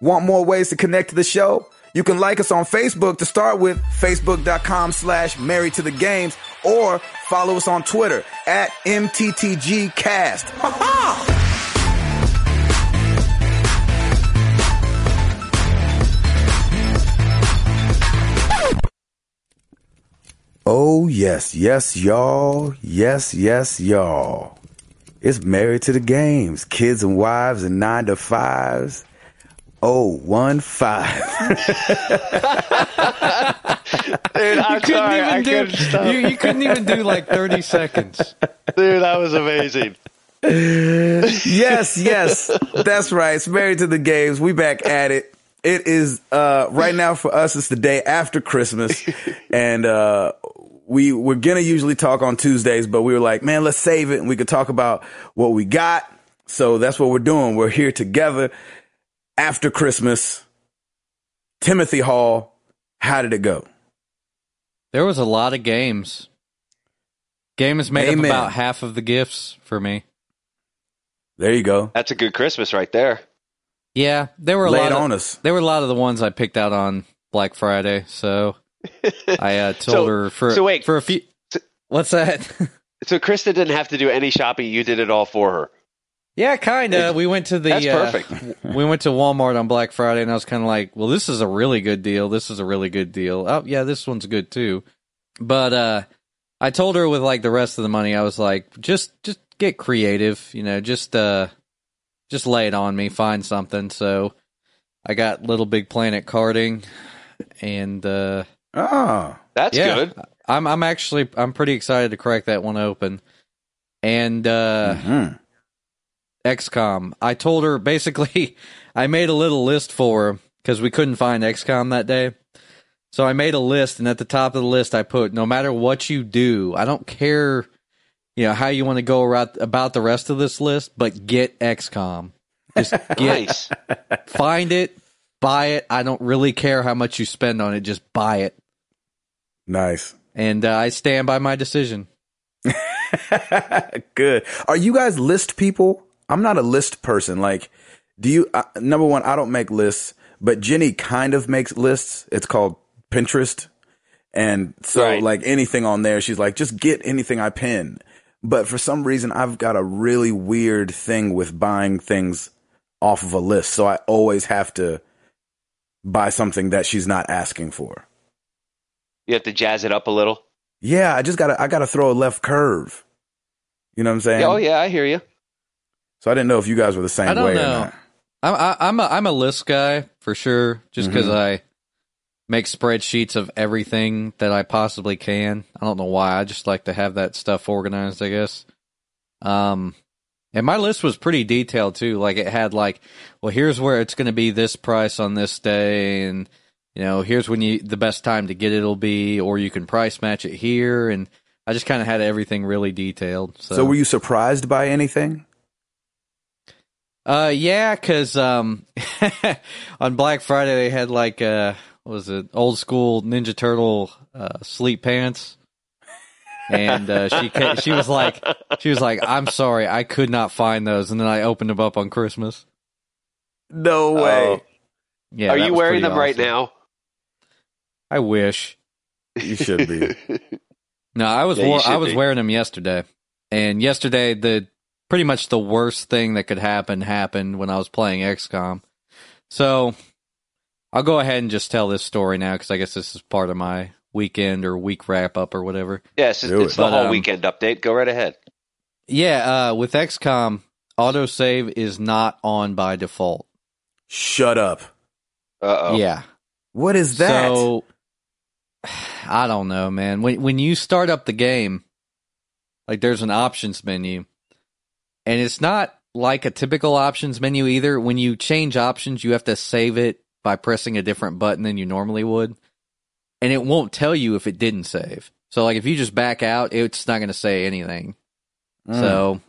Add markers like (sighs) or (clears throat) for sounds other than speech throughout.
Want more ways to connect to the show? You can like us on Facebook to start with, facebook.com slash married to the games, or follow us on Twitter at MTTGcast. Oh, yes, yes, y'all. Yes, yes, y'all. It's married to the games, kids and wives and nine to fives. Oh, one five. Dude, I'm couldn't sorry. I do couldn't stop. you, you couldn't even do like 30 seconds. Dude, that was amazing. yes, yes, that's right. It's married to the games. We back at it. It is uh, right now for us. It's the day after Christmas, and uh, we we're gonna usually talk on Tuesdays, but we were like, man, let's save it, and we could talk about what we got. So that's what we're doing. We're here together after Christmas. Timothy Hall, how did it go? There was a lot of games. Games made Amen. up about half of the gifts for me. There you go. That's a good Christmas right there. Yeah, there were a Lay lot it of, on us. There were a lot of the ones I picked out on Black Friday, so (laughs) I uh, told So- her for so wait. for a few. So- What's that? (laughs) So Krista didn't have to do any shopping. You did it all for her. Yeah, kind of. We went to the. That's uh, perfect. we went to Walmart on Black Friday, and I was kind of like, "Well, this is a really good deal. This is a really good deal. Oh, yeah, this one's good too." But uh, I told her with like the rest of the money, I was like, "Just, just get creative. You know, just uh, just lay it on me. Find something." So I got Little Big Planet karting, and uh, Ah, That's yeah, good. I'm I'm actually I'm pretty excited to crack that one open. And uh mhm. XCOM. I told her basically (laughs) I made a little list for her because we couldn't find XCOM that day. So I made a list and at the top of the list I put no matter what you do, I don't care you know how you want to go around about the rest of this list, but get XCOM. Just (laughs) get Nice. find it, buy it. I don't really care how much you spend on it, just buy it. nice. And uh, I stand by my decision. (laughs) Good. Are you guys list people? I'm not a list person. Like, do you, uh, number one, I don't make lists, but Jenny kind of makes lists. It's called Pinterest. And so, Right. like, anything on there, she's like, just get anything I pin. But for some reason, I've got a really weird thing with buying things off of a list. So I always have to buy something that she's not asking for. You have to jazz it up a little. Yeah, I just gotta, I gotta throw a left curve. You know what I'm saying? Oh yeah, I hear you. So I didn't know if you guys were the same I don't way or know. not. I'm I, I'm a I'm a list guy for sure, just because Mhm. I make spreadsheets of everything that I possibly can. I don't know why. I just like to have that stuff organized. I guess. Um, and my list was pretty detailed too. Like it had like, well, here's where it's going to be this price on this day, and you know, here's when you the best time to get it'll be, or you can price match it here, and I just kind of had everything really detailed. So, So were you surprised by anything? Uh, yeah, because um, (laughs) on Black Friday they had like uh, what was it old school Ninja Turtle uh, sleep pants, and uh, she ca- she was like she was like I'm sorry I could not find those, and then I opened them up on Christmas. No way. Oh. Yeah, Are you wearing pretty them right now? I wish. You should be. (laughs) No, I was Yeah, you I was be. wearing them yesterday, and yesterday the pretty much the worst thing that could happen happened when I was playing XCOM. So I'll go ahead and just tell this story now because I guess this is part of my weekend or week wrap up or whatever. Yes, it's, Do it's it. the But, whole um, weekend update. Go right ahead. Yeah, uh, with XCOM, autosave is not on by default. Shut up. Uh oh. Yeah. What is that? So (sighs) I don't know, man. When when you start up the game, like there's an options menu, and it's not like a typical options menu either. When you change options, you have to save it by pressing a different button than you normally would, and it won't tell you if it didn't save. So like if you just back out, it's not going to say anything. Mm. So,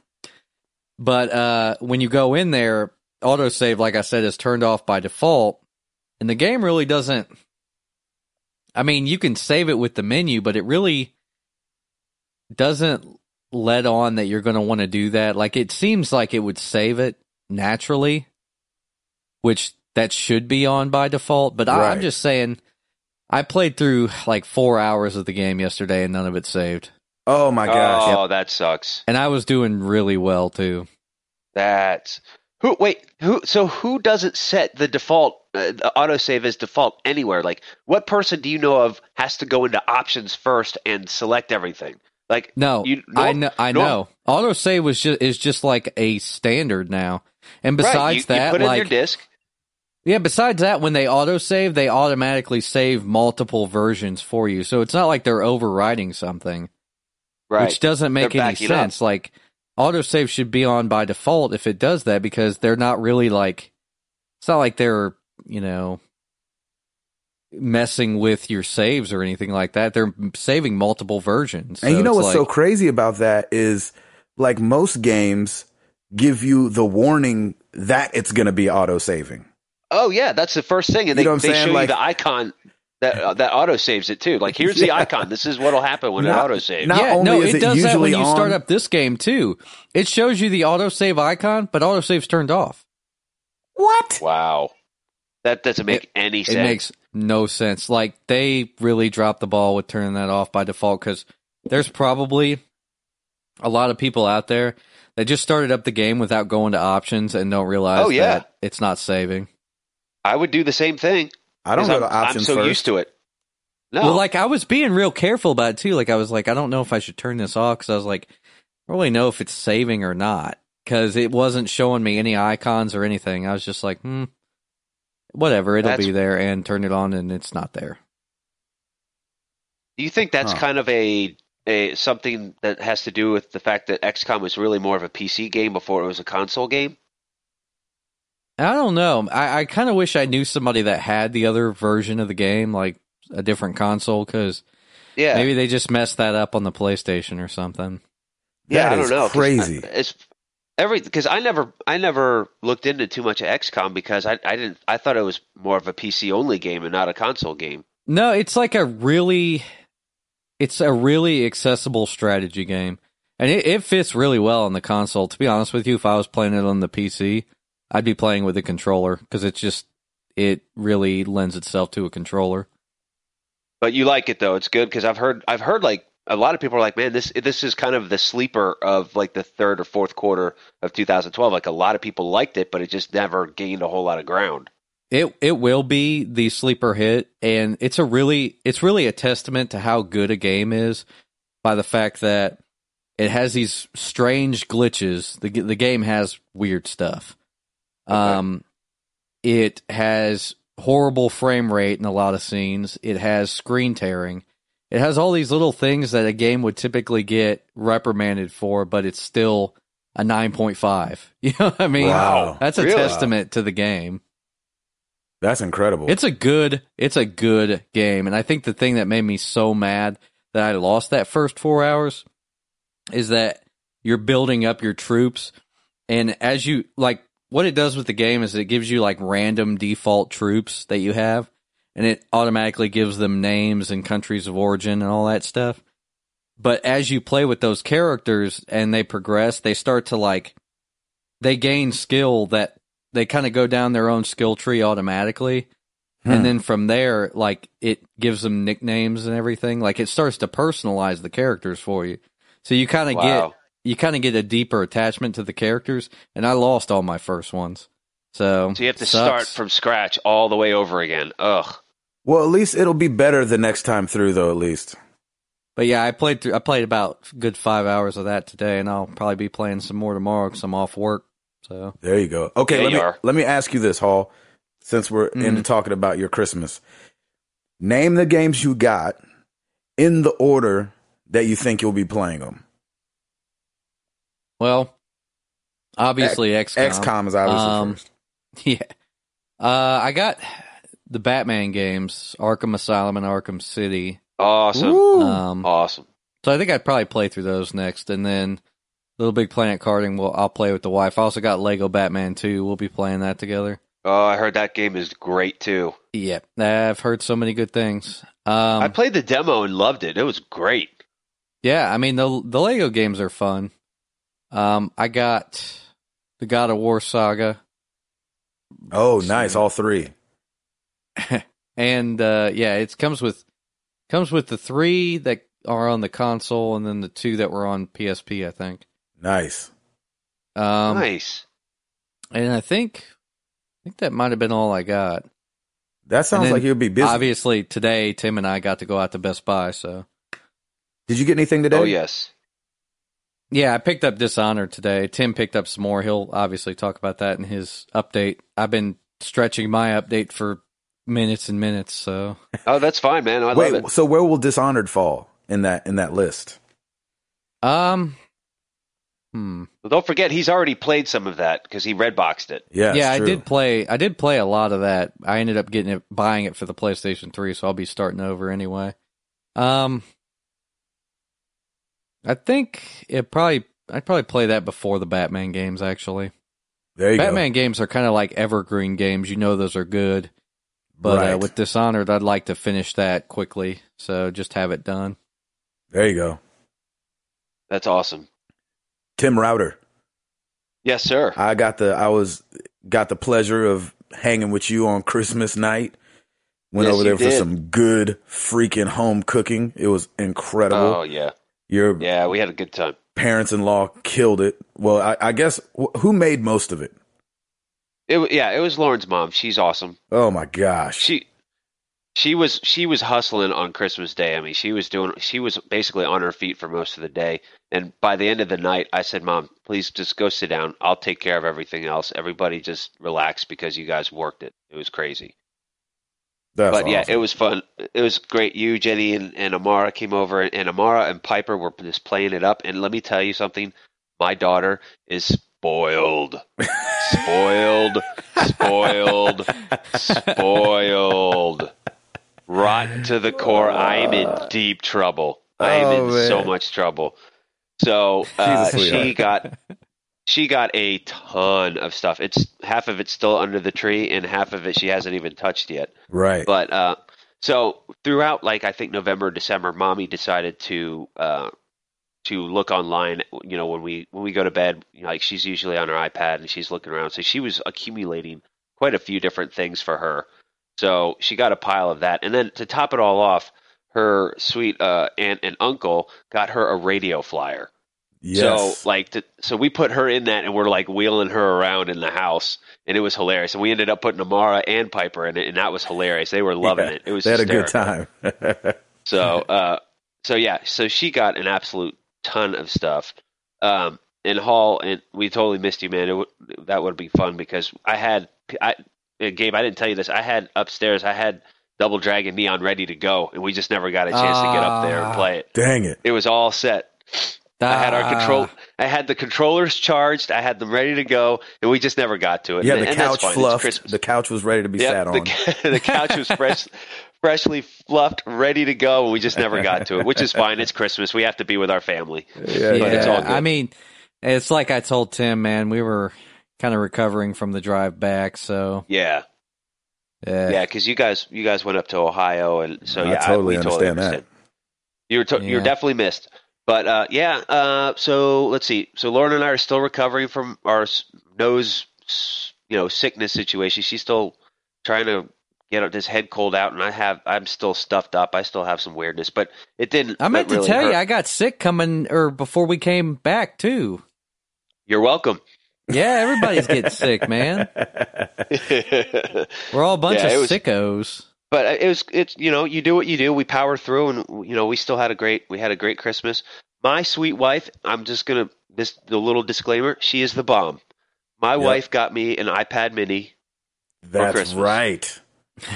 but uh, when you go in there, autosave, like I said, is turned off by default, and the game really doesn't. I mean, you can save it with the menu, but it really doesn't let on that you're going to want to do that. Like it seems like it would save it naturally, which that should be on by default. But I, Right. I'm just saying, I played through like four hours of the game yesterday and none of it saved, Oh my gosh. Oh, that sucks. and I was doing really well too. That's who. Wait, who? So who doesn't set the default uh, the autosave as default anywhere? Like, what person do you know of has to go into options first and select everything? Like, No, you, I norm- know. I know. Autosave was just is just like a standard now. And Right, besides you, that, you put in like your disc. Yeah, besides that, when they auto save, they automatically save multiple versions for you. So it's not like they're overriding something, Right. which doesn't make They're any backing up. sense. Like autosave should be on by default if it does that because they're not really like it's not like they're, you know, messing with your saves or anything like that. They're saving multiple versions. And you know it's what's so crazy about that is like most games give you the warning that it's going to be auto saving. Oh yeah, that's the first thing, and You they, know what I'm they saying? show Like- you the icon that uh, that auto saves it too. Like, here's the (laughs) icon. This is what'll happen when Not- it auto saves. not yeah, only no, is it it does that when usually you start up this game too. It shows you the auto save icon, but auto saves turned off. What? Wow, that doesn't make any sense. It makes no sense. Like they really dropped the ball with turning that off by default because there's probably a lot of people out there that just started up the game without going to options and don't realize Oh, yeah. that it's not saving. I would do the same thing. I don't go I'm, to options I'm so first. used to it. No, Well, like I was being real careful about it too. Like I was like, I don't know if I should turn this off because I was like, I don't really know if it's saving or not because it wasn't showing me any icons or anything. I was just like, hmm, whatever, it'll That's- be there, and turn it on, and it's not there. Do you think that's Huh. kind of a a something that has to do with the fact that XCOM was really more of a PC game before it was a console game? I don't know. I, I kind of wish I knew somebody that had the other version of the game, like a different console, because Yeah, maybe they just messed that up on the PlayStation or something. yeah, That I don't know. crazy. I- It's every because I never I never looked into too much of XCOM because I I didn't I thought it was more of a PC only game and not a console game. No, it's like a really, it's a really accessible strategy game, and it, it fits really well on the console. To be honest with you, if I was playing it on the PC, I'd be playing with a controller because it's just it really lends itself to a controller. But you like it though. It's good because I've heard I've heard like a lot of people are like, man, this this is kind of the sleeper of like the third or fourth quarter of 2012. Like a lot of people liked it, but it just never gained a whole lot of ground. It it will be the sleeper hit, and it's a really it's really a testament to how good a game is by the fact that it has these strange glitches. the The game has weird stuff. Um, it has horrible frame rate in a lot of scenes. It has screen tearing. It has all these little things that a game would typically get reprimanded for, but it's still a nine point five. (laughs) You know what I mean? Wow. That's a Really? testament to the game. That's incredible. It's a good it's a good game. And I think the thing that made me so mad that I lost that first 4 hours is that you're building up your troops and as you like what it does with the game is it gives you like random default troops that you have and it automatically gives them names and countries of origin and all that stuff. But as you play with those characters and they progress, they start to like they gain skill that they kind of go down their own skill tree automatically. Hmm. And then from there, like it gives them nicknames and everything. Like it starts to personalize the characters for you. So you kind of Wow. get you kind of get a deeper attachment to the characters. And I lost all my first ones, so So you have to sucks. start from scratch all the way over again. Ugh. Well, at least it'll be better the next time through, though. At least. But yeah, I played through. I played about a good five hours of that today, and I'll probably be playing some more tomorrow because I'm off work. So There you go. Okay, Yeah, let me are. let me ask you this, Hall. Since we're Mhm. into talking about your Christmas, name the games you got in the order that you think you'll be playing them. well, obviously X- XCOM. XCOM is obviously Um, first. (laughs) Yeah. Uh, I got the Batman games, Arkham Asylum and Arkham City. Awesome. Um, Awesome. so I think I'd probably play through those next, and then Little Big Planet karting. Well, I'll play with the wife. I also got Lego Batman 2. We'll be playing that together. Oh, I heard that game is great too. Yep, I've heard so many good things. Um, I played the demo and loved it. It was great. Yeah, I mean the the Lego games are fun. Um, I got the God of War saga. Oh, nice. All three. (laughs) and uh, yeah, it comes with comes with the three that are on the console, and then the two that were on PSP. I think. Nice. Um, nice. And I think I think that might have been all I got. That sounds like you'll be busy. Obviously, today Tim and I got to go out to Best Buy, so Did you get anything today? Oh yes. yeah, I picked up Dishonored today. Tim picked up some more. He'll obviously talk about that in his update. I've been stretching my update for minutes and minutes, so Oh, that's fine, man. I Wait, love it. so where will Dishonored fall in that in that list? um, hmm. Well, don't forget, he's already played some of that because he red boxed it. Yeah, yeah, I did play. I did play a lot of that. I ended up getting it, buying it for the PlayStation Three, so I'll be starting over anyway. Um, I think it probably. I'd probably play that before the Batman games. Actually, There you Batman games are kind of like evergreen games. You know those are good, but Right. uh, with Dishonored, I'd like to finish that quickly. So just have it done. There you go. That's awesome. Tim Router. Yes, sir. I got the I was got the pleasure of hanging with you on Christmas night. Went Yes, over there you for did. some good freaking home cooking. It was incredible. Oh yeah, Your yeah. We had a good time. parents-in-law killed it. Well, I, I guess wh- who made most of it? It yeah. It was Lauren's mom. She's awesome. Oh my gosh. She she was she was hustling on Christmas Day. I mean, she was doing she was basically on her feet for most of the day. And by the end of the night, I said, "Mom, please just go sit down. I'll take care of everything else. Everybody just relax because you guys worked it. It was crazy." That's but yeah, it was fun. It was great. You, Jenny, and, and Amara came over, and Amara and Piper were just playing it up. And let me tell you something: my daughter is spoiled, spoiled, spoiled, spoiled, rotten to the core. I'm in deep trouble. I'm Oh, in so much trouble. So uh, she got she got a ton of stuff. It's half of it's still under the tree, and half of it she hasn't even touched yet. right. But uh, so throughout, like I think November, December, mommy decided to uh, to look online. You know, when we when we go to bed, you know, like she's usually on her iPad and she's looking around. So she was accumulating quite a few different things for her. So she got a pile of that, and then to top it all off, her sweet uh, aunt and uncle got her a radio flyer. yes. So like, to, so we put her in that, and we're like wheeling her around in the house, and it was hilarious. And we ended up putting Amara and Piper in it, and that was hilarious. They were (laughs) loving Yeah, it. It was they had a good time. (laughs) So, uh, so yeah, so she got an absolute ton of stuff. Um, in Hall, and we totally missed you, man. It would that would be fun because I had, I, Gabe, I didn't tell you this. I had upstairs, I had Double Dragon Neon ready to go, and we just never got a chance to get up there and play it. Dang it. It was all set. I had our control. I had the controllers charged. I had them ready to go, and we just never got to it. Yeah, and, the and couch. Fluffed. The couch was ready to be Yep, sat on. the, (laughs) the couch was fresh, freshly fluffed, ready to go, and we just never got to it, which is fine. It's (laughs) Christmas. We have to be with our family. yeah, but it's Yeah, all good. I mean, it's like I told Tim, man. We were kind of recovering from the drive back, so Yeah, uh, yeah, because you guys, you guys went up to Ohio, and so I yeah, totally we understand that. You were to- you're definitely missed, but uh, yeah. Uh, so let's see. So Lauren and I are still recovering from our nose, you know, sickness situation. She's still trying to get this head cold out, and I have I'm still stuffed up. I still have some weirdness, but it didn't. I meant really to tell hurt. you, I got sick coming or before we came back too. You're welcome. Yeah, everybody's getting (laughs) sick, man. (laughs) We're all a bunch Yeah, of was- sickos. but it was it's you know you do what you do we power through and you know we still had a great we had a great christmas my sweet wife i'm just gonna this the little disclaimer she is the bomb my Yep. wife got me an ipad mini That's Christmas. right.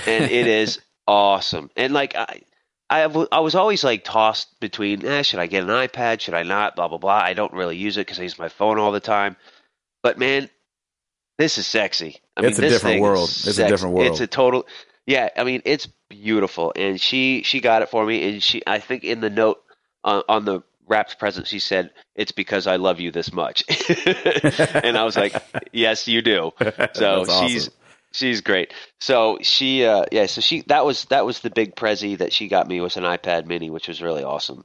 And it (laughs) is awesome. And like i I, have, I was always like tossed between eh, should I get an iPad? Should I not? Blah blah blah. I don't really use it because I use my phone all the time. But man this is sexy. I It's a mean, this different world. It's a different world. it's a total yeah I mean it's beautiful. And she she got it for me. And she I think in the note on, on the wrapped present she said it's because I love you this much. (laughs) And I was like (laughs) yes you do. So awesome. she's she's great. So she, uh, yeah, so she that was that was the big prezi that she got me was an iPad Mini, which was really awesome.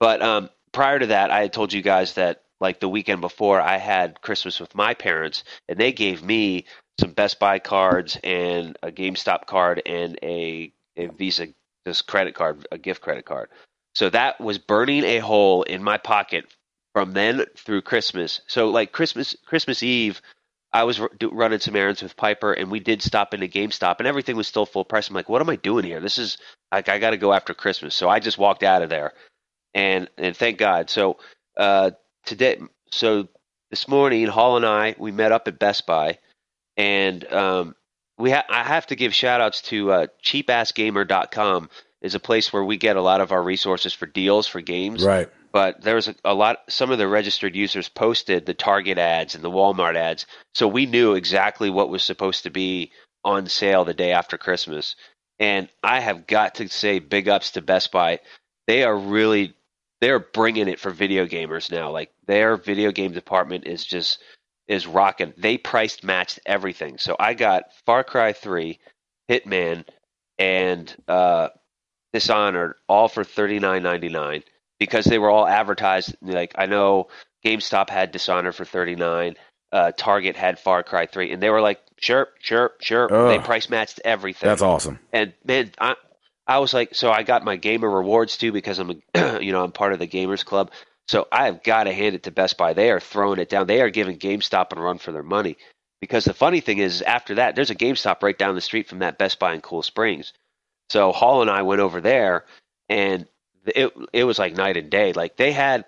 But um, prior to that, I had told you guys that like the weekend before, I had Christmas with my parents, and they gave me some Best Buy cards and a GameStop card and a, a Visa this credit card, a gift credit card. So that was burning a hole in my pocket from then through Christmas. So like Christmas Christmas Eve, I was running some errands with Piper, and we did stop into GameStop, and everything was still full price. I'm like, what am I doing here? This is like I got to go after Christmas. So I just walked out of there, and and thank God. So uh, today, so this morning, Hall and I we met up at Best Buy, and um, we ha- I have to give shout outs to uh, cheapassgamer.com is a place where we get a lot of our resources for deals for games. Right. But there's a, a lot. Some of the registered users posted the Target ads and the Walmart ads, so we knew exactly what was supposed to be on sale the day after Christmas. And I have got to say, big ups to Best Buy. They are really they're bringing it for video gamers now. Like their video game department is just is rocking. They priced matched everything. So I got Far Cry 3, Hitman, and uh, Dishonored all for thirty nine ninety nine because they were all advertised. Like I know GameStop had Dishonored for thirty nine. Uh, Target had Far Cry 3, and they were like, sure, sure, sure. Ugh. They price matched everything. That's awesome. And man, I I was like, so I got my gamer rewards too because I'm a, (clears throat) you know I'm part of the gamers club. So I've got to hand it to Best Buy. They are throwing it down. They are giving GameStop a run for their money. Because the funny thing is, after that, there's a GameStop right down the street from that Best Buy in Cool Springs. So Hall and I went over there, and it it was like night and day. Like they had,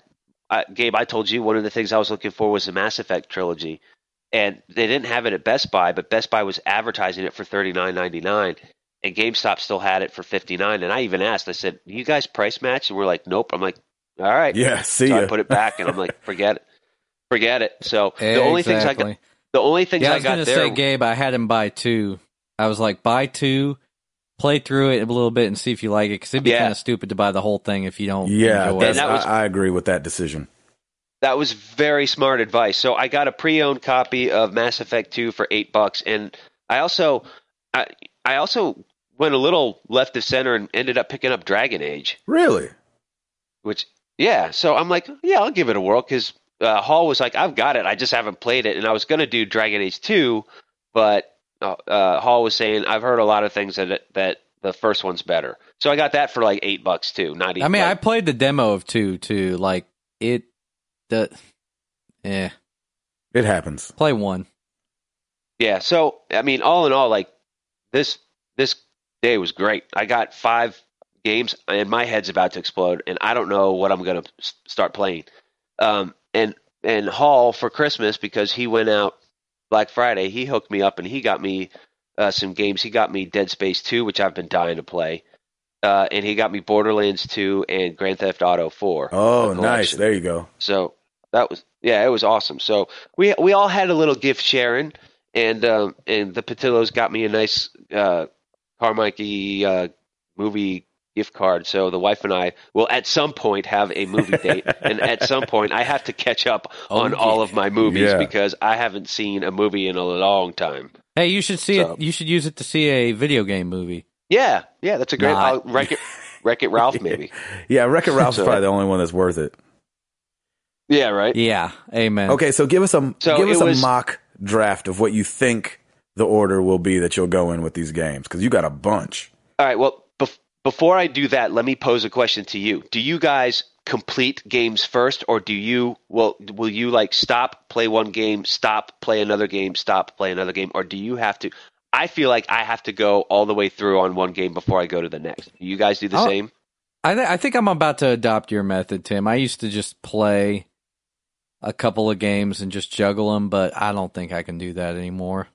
uh, Gabe. I told you one of the things I was looking for was the Mass Effect trilogy, and they didn't have it at Best Buy, but Best Buy was advertising it for thirty nine ninety nine, and GameStop still had it for fifty nine. And I even asked, I said, "You guys price match?" And we're like, "Nope." I'm like, "All right." Yeah. See So ya. I put it back, and I'm like, "Forget it, forget it." So the only things I got, the only things Yeah, I I was got gonna there, say, Gabe, I had him buy two. I was like, buy two, play through it a little bit, and see if you like it. Because it'd be Yeah. kind of stupid to buy the whole thing if you don't. yeah. enjoy that was- I, I agree with that decision. That was very smart advice. So I got a pre-owned copy of Mass Effect 2 for eight bucks, and I also, I, I also went a little left of center and ended up picking up Dragon Age, Really? which yeah. So I'm like, yeah, I'll give it a whirl because uh, Hall was like, I've got it, I just haven't played it, and I was gonna do Dragon Age 2, but uh, uh, Hall was saying I've heard a lot of things that that the first one's better. So I got that for like eight bucks too. Not even. I mean, I played the demo of two too. Like it, the, eh, It happens. play one. Yeah. So I mean, all in all, like this this day was great. I got five games, and my head's about to explode, and I don't know what I'm gonna start playing. Um, and and Hall for Christmas because he went out Black Friday. He hooked me up, and he got me uh, some games. He got me Dead Space Two, which I've been dying to play. Uh, and he got me Borderlands 2 and Grand Theft Auto 4. Oh, a nice. There you go. So that was yeah, it was awesome. So we we all had a little gift sharing, and um, and the Patillos got me a nice uh, Carmike uh, movie gift card. So the wife and I will at some point have a movie date, (laughs) and at some point I have to catch up Oh, on all of my movies Yeah. because I haven't seen a movie in a long time. Hey, you should see So- it. You should use it to see a video game movie. Yeah, yeah, that's a great. Not- I'll wreck it, wreck it, Ralph. Maybe. (laughs) Yeah, Wreck-It Ralph's So- probably the only one that's worth it. Yeah, right. Yeah, amen. Okay, so give us a So give us a was- mock draft of what you think the order will be that you'll go in with these games because you got a bunch. All right. Well, bef- before I do that, let me pose a question to you. Do you guys complete games first, or do you will will you like stop, play one game, stop, play another game, stop, play another game, or do you have to? I feel like I have to go all the way through on one game before I go to the next. Do you guys do the I'll- same? I th- I think I'm about to adopt your method, Tim. I used to just play a couple of games and just juggle them, but I don't think I can do that anymore.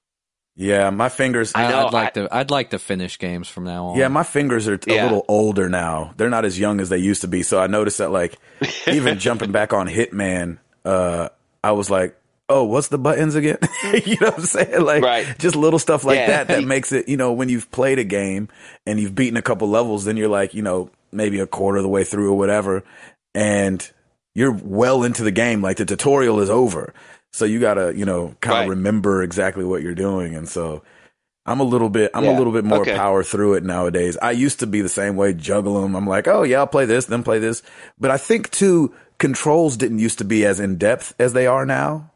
Yeah, my fingers. I know, would like I- to. I'd like to finish games from now on. yeah, my fingers are a Yeah. little older now. They're not as young as they used to be. So I noticed that, like, (laughs) even jumping back on Hitman, uh, I was like, "Oh, what's the buttons again?" (laughs) you know what I'm saying? Like, Right. just little stuff like Yeah. that that (laughs) makes it. You know, when you've played a game and you've beaten a couple levels, then you're like, you know, maybe a quarter of the way through or whatever, and you're well into the game. Like the tutorial is over, so you gotta, you know, kind of Right. remember exactly what you're doing, and so. I'm a little bit. I'm a little bit more Okay. power through it nowadays. I used to be the same way, juggle them. I'm like, oh yeah, I'll play this, then play this. But I think too, controls didn't used to be as in depth as they are now.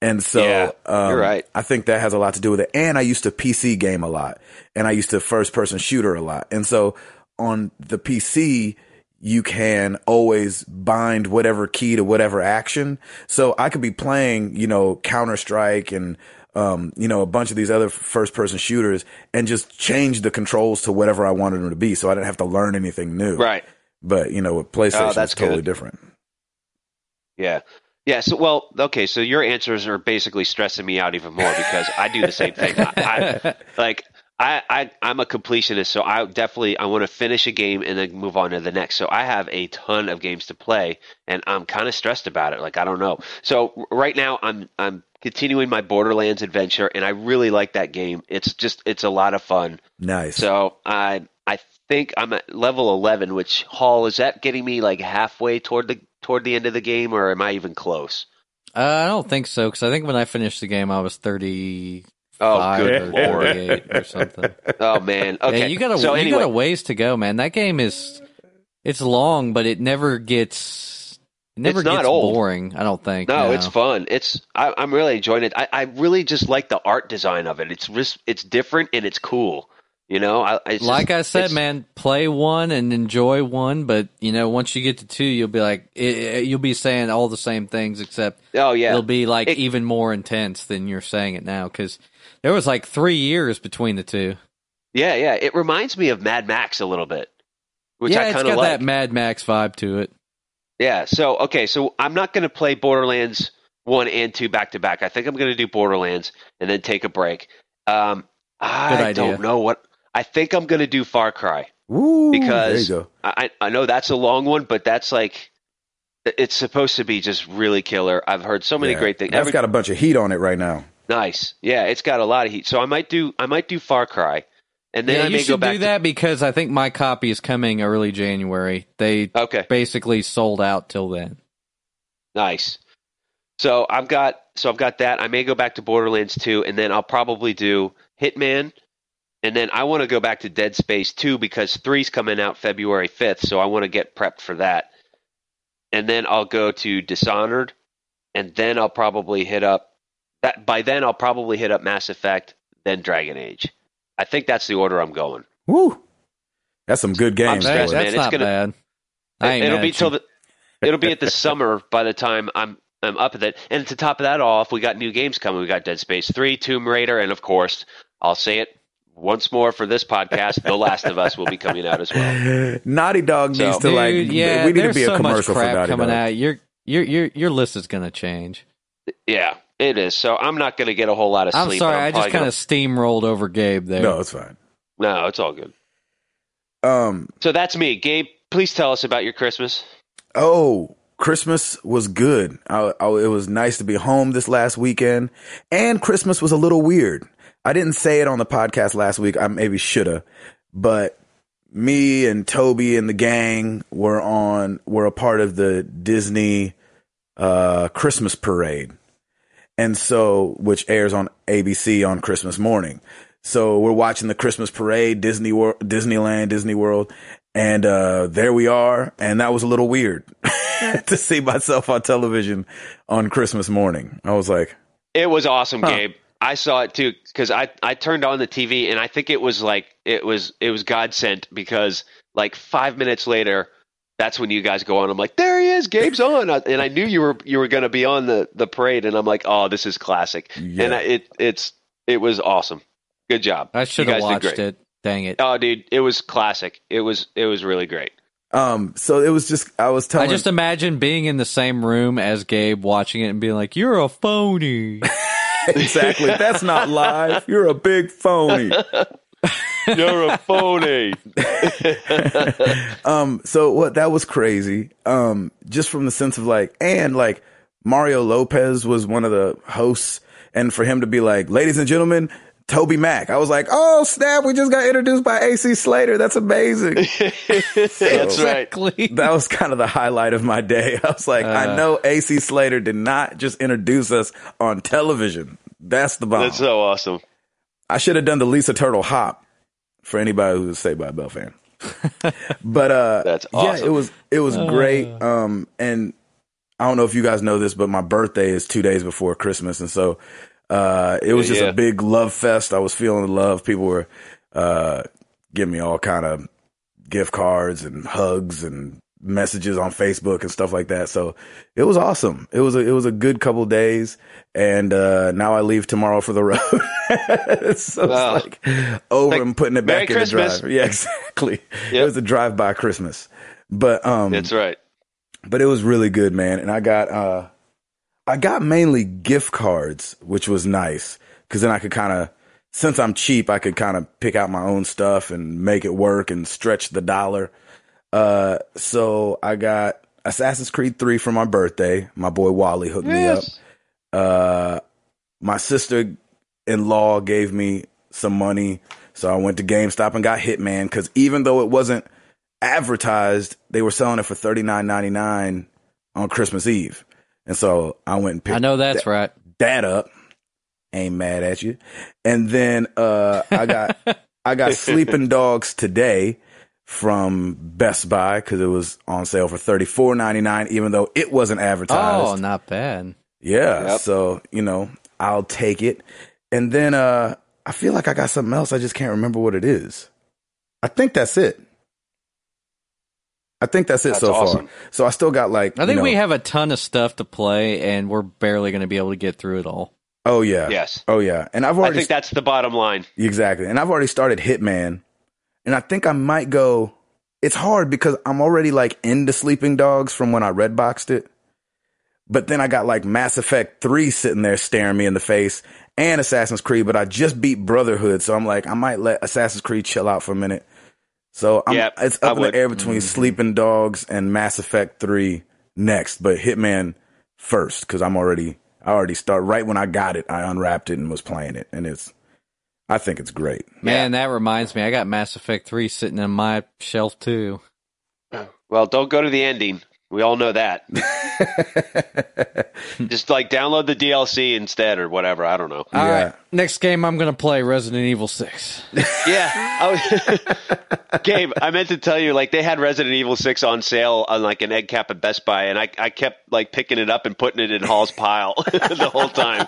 And so, Yeah, um, you're right. I think that has a lot to do with it. And I used to PC game a lot and I used to first person shooter a lot. And so on the PC, you can always bind whatever key to whatever action. So I could be playing, you know, Counter Strike and, um, you know, a bunch of these other first person shooters and just change the controls to whatever I wanted them to be. So I didn't have to learn anything new. Right. But, you know, with PlayStation, Oh, that's it's totally good. different. Yeah. Yeah. So, well, okay. So your answers are basically stressing me out even more because I do the same thing. I, I, (laughs) like, I, I, I'm a completionist, so I definitely I want to finish a game and then move on to the next. So I have a ton of games to play, and I'm kind of stressed about it. Like I don't know. So right now I'm I'm continuing my Borderlands adventure, and I really like that game. It's just it's a lot of fun. Nice. So I I think I'm at level eleven. Which Hall is that getting me like halfway toward the toward the end of the game, or am I even close? Uh, I don't think so because I think when I finished the game, I was thirty Oh, good or lord! or something. (laughs) Oh man. Okay. Yeah, you got a so you anyway, got a ways to go, man. That game is it's long, but it never gets it never It's not gets old. boring. I don't think. no, it's fun. It's I, I'm really enjoying it. I, I really just like the art design of it. It's just, it's different and it's cool. You know, I, just- like I said, man, play one and enjoy one, but you know, once you get to two, you'll be like, it, it- you'll be saying all the same things, except Oh yeah. it'll be like It- even more intense than you're saying it now. Because there was like three years between the two. yeah, yeah. It reminds me of Mad Max a little bit, which yeah, I it's kind got of like. that Mad Max vibe to it. Yeah. So okay. So I'm not going to play Borderlands one and two back to back. I think I'm going to do Borderlands and then take a break. Um, I Good idea. don't know what. I think I'm going to do Far Cry. Woo, because there you go. I, I know that's a long one, but that's like it's supposed to be just really killer. I've heard so many Yeah, great things. That's Every, got a bunch of heat on it right now. Nice, yeah, it's got a lot of heat. So I might do I might do Far Cry, and then yeah, I you may should go back do that because I think my copy is coming early January. They okay, basically sold out till then. nice. So I've got so I've got that. I may go back to Borderlands 2, and then I'll probably do Hitman, and then I want to go back to Dead Space 2 because three's coming out February 5th, so I want to get prepped for that. And then I'll go to Dishonored, and then I'll probably hit up that. By then, I'll probably hit up Mass Effect, then Dragon Age. I think that's the order I'm going. Woo. That's some good games. I'm stressed, boy. man. that's It's not gonna- bad. I ain't it'll be at till the it'll be at the summer by the time I'm I'm up at it. And to top of that off, we got new games coming. We got Dead Space Three, Tomb Raider, and of course, I'll say it once more for this podcast, The Last of Us will be coming out as well. (laughs) Naughty Dog So- needs to like. Dude, yeah, we need to there's be a so much commercial for crap Naughty coming Dog. out. Your your your your list is gonna change. Yeah, it is. So I'm not going to get a whole lot of I'm sleep. sorry, I'm I just kind of steamrolled over Gabe there. No, it's fine. no, it's all good. Um. So that's me, Gabe. Please tell us about your Christmas. Oh, Christmas was good. I, I, it was nice to be home this last weekend, and Christmas was a little weird. I didn't say it on the podcast last week. I maybe shoulda, but me and Toby and the gang were on were a part of the Disney uh, Christmas parade, and so which airs on ABC on Christmas morning. So we're watching the Christmas parade, Disney World, Disneyland, Disney World, and uh, there we are. And that was a little weird (laughs) to see myself on television on Christmas morning. I was like, It was awesome, Huh. Gabe. I saw it too because I I turned on the TV and I think it was like it was it was God sent because like five minutes later, that's when you guys go on. I'm like, there he is, Gabe's on, and I knew you were you were going to be on the the parade, and I'm like, oh, this is classic, Yeah. and I, it it's it was awesome. Good job. I should have guys did watched great. it. Dang it! Oh, dude, it was classic. It was it was really great. um, so it was just, I was telling. I just imagine being in the same room as Gabe, watching it and being like, "You're a phony." (laughs) exactly. That's not live. You're a big phony. (laughs) (laughs) You're a phony. (laughs) um, so what that was crazy. Um, just from the sense of like, and like Mario Lopez was one of the hosts, and for him to be like, ladies and gentlemen, Toby Mac. I was like, oh snap, we just got introduced by AC Slater. That's amazing. (laughs) That's right. exactly. that was kind of the highlight of my day. I was like, I Uh. know AC Slater did not just introduce us on television. That's the bomb. That's so awesome. I should have done the Lisa Turtle hop for anybody who's a Saved by the Bell fan. (laughs) but uh That's yeah, it was it was great. Um and I don't know if you guys know this, but my birthday is two days before Christmas, and so uh, it was Yeah, just yeah. a big love fest. I was feeling the love. People were uh, giving me all kind of gift cards and hugs and messages on Facebook and stuff like that. So it was awesome. It was a it was a good couple days, and uh, now I leave tomorrow for the (laughs) road. (laughs) so Wow. it's like over Like, and putting it Merry back in the drive. (laughs) Yeah, exactly. It was a drive by Christmas, but um, That's right. but it was really good, man. And I got uh I got mainly gift cards, which was nice because then I could kind of since I'm cheap, I could kind of pick out my own stuff and make it work and stretch the dollar. Uh, so I got Assassin's Creed 3 for my birthday. My boy Wally hooked me up. Uh, my sister in law gave me some money. So I went to GameStop and got Hitman because even though it wasn't advertised, they were selling it for thirty nine ninety nine on Christmas Eve. And so I went and picked I know that's right. that up. Ain't mad at you. And then uh I got I got (laughs) Sleeping Dogs today from Best Buy because it was on sale for thirty four ninety nine, even though it wasn't advertised. Oh, not bad. Yeah. Yep. So, you know, I'll take it. And then uh I feel like I got something else. I just can't remember what it is. I think that's it. I think that's it That's so awesome. far. So I still got like I think you know- we have a ton of stuff to play, and we're barely going to be able to get through it all. Oh yeah. Yes. Oh yeah. And I've already. I think that's the bottom line. Exactly. And I've already started Hitman. And I think I might go it's hard because I'm already like into sleeping dogs from when I red boxed it. But then I got like Mass Effect 3 sitting there staring me in the face and Assassin's Creed, but I just beat Brotherhood, so I'm like I might let Assassin's Creed chill out for a minute. So I'm, Yep, it's I up in would. the air between mm-hmm. Sleeping Dogs and Mass Effect 3 next, but Hitman first cuz I'm already I already start right when I got it, I unwrapped it and was playing it and it's I think it's great. Man, that reminds me. I got Mass Effect 3 sitting on my shelf, too. Well, don't go to the ending. We all know that. (laughs) Just like download the DLC instead or whatever. I don't know. All Yeah. right. Next game, I'm going to play Resident Evil 6. (laughs) Yeah. I oh, was- (laughs) Gabe, I meant to tell you, like, they had Resident Evil 6 on sale on, like, an endcap at Best Buy, and I, I kept, like, picking it up and putting it in Hall's pile the whole time.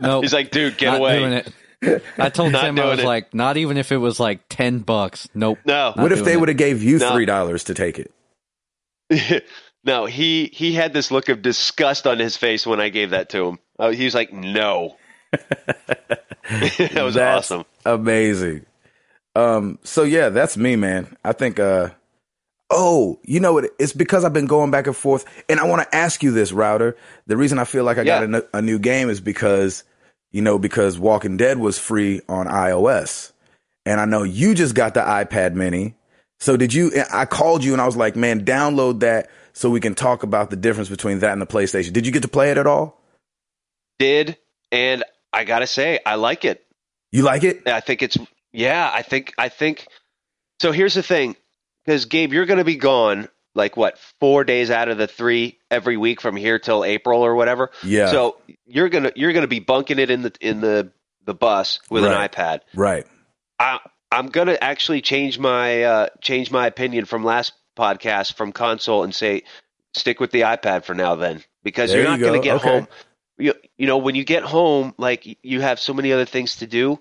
No. He's like, dude, get not away. doing it. I told Not Tim I was it. like, not even if it was like 10 bucks. Nope. No. What if they would have gave you three dollars to take it? (laughs) no, he, he had this look of disgust on his face when I gave that to him. Uh, he was like, no. (laughs) that was That's awesome. Amazing. Um, so yeah, that's me, man. I think uh oh, you know what? It's because I've been going back and forth, and I want to ask you this, router. The reason I feel like I got Yeah. a, n- a new game is because you know because Walking Dead was free on iOS, and I know you just got the iPad Mini. So did you? I called you and I was like, man, download that so we can talk about the difference between that and the PlayStation. Did you get to play it at all? Did, and I gotta say, I like it. You like it? I think it's yeah. I think I think. So here's the thing, because Gabe, you're going to be gone like what four days out of the three every week from here till April or whatever. Yeah. So you're gonna you're gonna be bunking it in the in the the bus with Right. an iPad. Right. I I'm gonna actually change my uh, change my opinion from last podcast from console and say stick with the iPad for now then because There you're you not gonna get Okay. home. You, you know when you get home like you have so many other things to do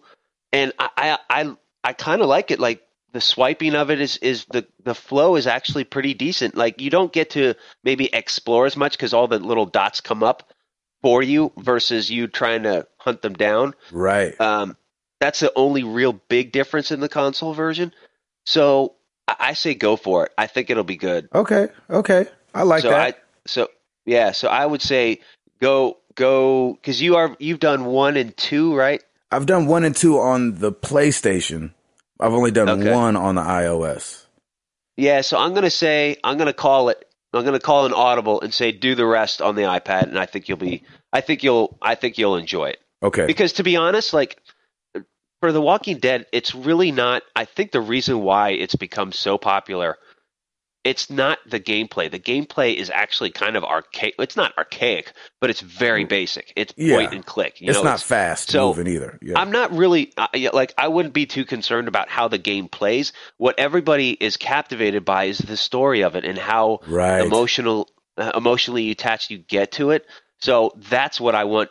and I I I, I kind of like it like the swiping of it is is the the flow is actually pretty decent like you don't get to maybe explore as much because all the little dots come up for you versus you trying to hunt them down Right. um, that's the only real big difference in the console version. So I, I say go for it. I think it'll be good. Okay. Okay. I like so that. I so yeah. So I would say go go because you are you've done one and two right. I've done one and two on the PlayStation. I've only done Okay. one on the iOS. Yeah. So I'm gonna say I'm gonna call it. I'm gonna call an audible and say do the rest on the iPad, and I think you'll be. I think you'll. I think you'll enjoy it. Okay. because to be honest like for the walking dead it's really not i think the reason why it's become so popular it's not the gameplay the gameplay is actually kind of archaic it's not archaic but it's very basic it's Yeah. point and click you it's know, not fast so, moving either. Yeah. I'm not really uh, like I wouldn't be too concerned about how the game plays. What everybody is captivated by is the story of it and how Right. emotional uh, emotionally attached you get to it. So that's what I want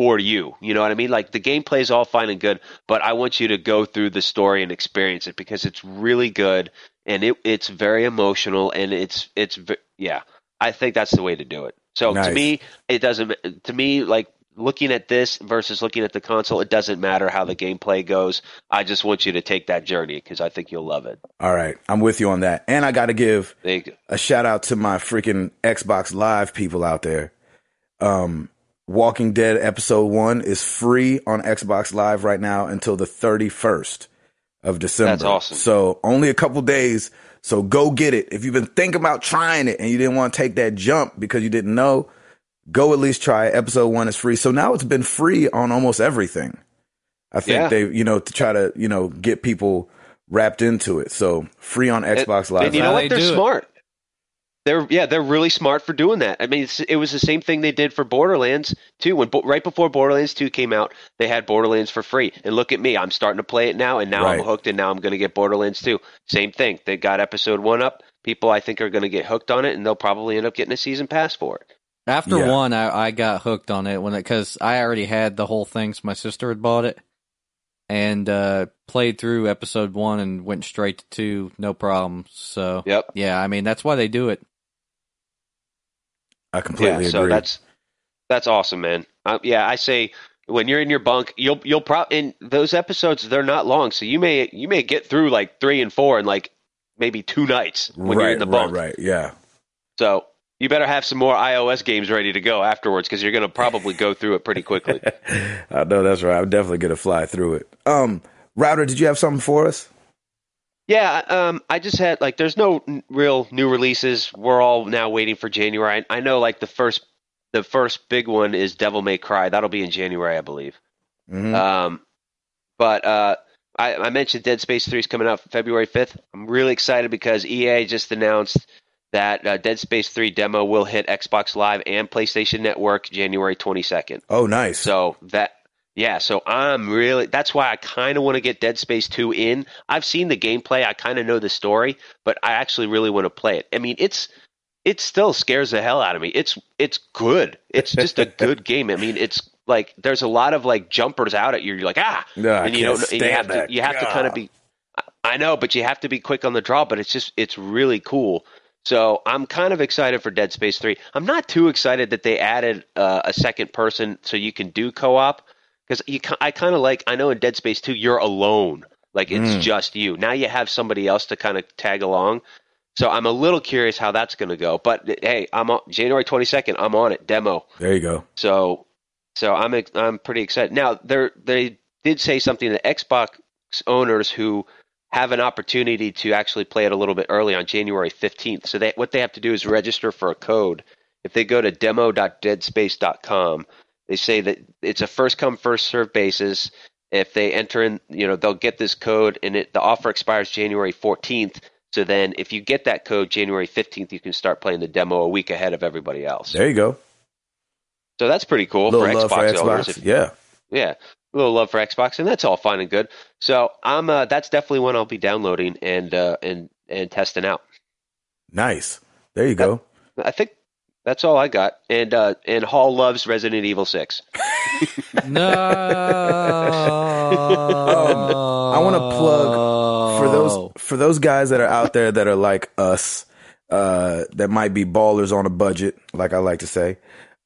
for you. You know what I mean? Like the gameplay is all fine and good, but I want you to go through the story and experience it because it's really good and it, it's very emotional and it's it's yeah. I think that's the way to do it. So nice. to me, it doesn't. To me, like looking at this versus looking at the console, it doesn't matter how the gameplay goes. I just want you to take that journey because I think you'll love it. All right, I'm with you on that. And I got to give a shout out to my freaking Xbox Live people out there. Um, Walking Dead episode one is free on Xbox Live right now until the 31st of December. That's awesome. So only a couple days. So go get it. If you've been thinking about trying it and you didn't want to take that jump because you didn't know, go at least try it. Episode one is free. So now it's been free on almost everything. I think yeah. they, you know, to try to, you know, get people wrapped into it. So free on Xbox Live. And you know what? They're smart. It. They're yeah, they're really smart for doing that. I mean, it was the same thing they did for Borderlands too. When right before Borderlands Two came out, they had Borderlands for free. And look at me, I'm starting to play it now, and now right. I'm hooked, and now I'm going to get Borderlands Two. Same thing. They got Episode One up. People, I think, are going to get hooked on it, and they'll probably end up getting a season pass for it. After yeah. one, I, I got hooked on it when because I already had the whole thing. So my sister had bought it and uh, played through episode one and went straight to two, no problem. So, yep, yeah, I mean that's why they do it. I completely yeah, so agree. that's that's awesome, man. Uh, yeah, I say when you're in your bunk, you'll you'll probably in those episodes they're not long, so you may you may get through like three and four in like maybe two nights when right, you're in the bunk. Right, right, yeah. So you better have some more iOS games ready to go afterwards because you're going to probably go through it pretty quickly. (laughs) I know that's right. I'm definitely going to fly through it. Um, Router, did you have something for us? Yeah, um, I just had like, there's no n- real new releases. We're all now waiting for January. I, I, know like the first, the first big one is Devil May Cry. That'll be in January, I believe. Mm-hmm. Um, but uh, I, I, mentioned Dead Space Three is coming out February 5th. I'm really excited because EA just announced that uh, Dead Space 3 demo will hit Xbox Live and PlayStation Network January 22nd. Oh, nice. So that yeah, so I'm really that's why I kind of want to get Dead Space 2 in. I've seen the gameplay, I kind of know the story, but I actually really want to play it. I mean, it's it still scares the hell out of me. It's it's good. It's just a good (laughs) game. I mean, it's like there's a lot of like jumpers out at you. You're like ah, (laughs) no, and you don't. you have that. to you have God. to kind of be. I know, but you have to be quick on the draw. But it's just it's really cool. So I'm kind of excited for Dead Space 3. I'm not too excited that they added uh, a second person so you can do co-op because I kind of like I know in Dead Space 2 you're alone, like it's mm. just you. Now you have somebody else to kind of tag along. So I'm a little curious how that's going to go. But hey, I'm on January 22nd. I'm on it demo. There you go. So so I'm I'm pretty excited. Now they they did say something that Xbox owners who have an opportunity to actually play it a little bit early on January 15th. So they, what they have to do is register for a code. If they go to demo.deadspace.com, they say that it's a first come first serve basis. If they enter in, you know, they'll get this code and it, the offer expires January 14th. So then if you get that code January 15th, you can start playing the demo a week ahead of everybody else. There you go. So that's pretty cool for Xbox, for Xbox, owners. If, yeah. Yeah a little love for Xbox, and that's all fine and good. So I'm uh, that's definitely one I'll be downloading and uh, and and testing out. Nice. There you go. I, I think that's all I got. And uh, and Hall loves Resident Evil Six. no. um, I want to plug for those for those guys that are out there that are like us, uh, that might be ballers on a budget, like I like to say.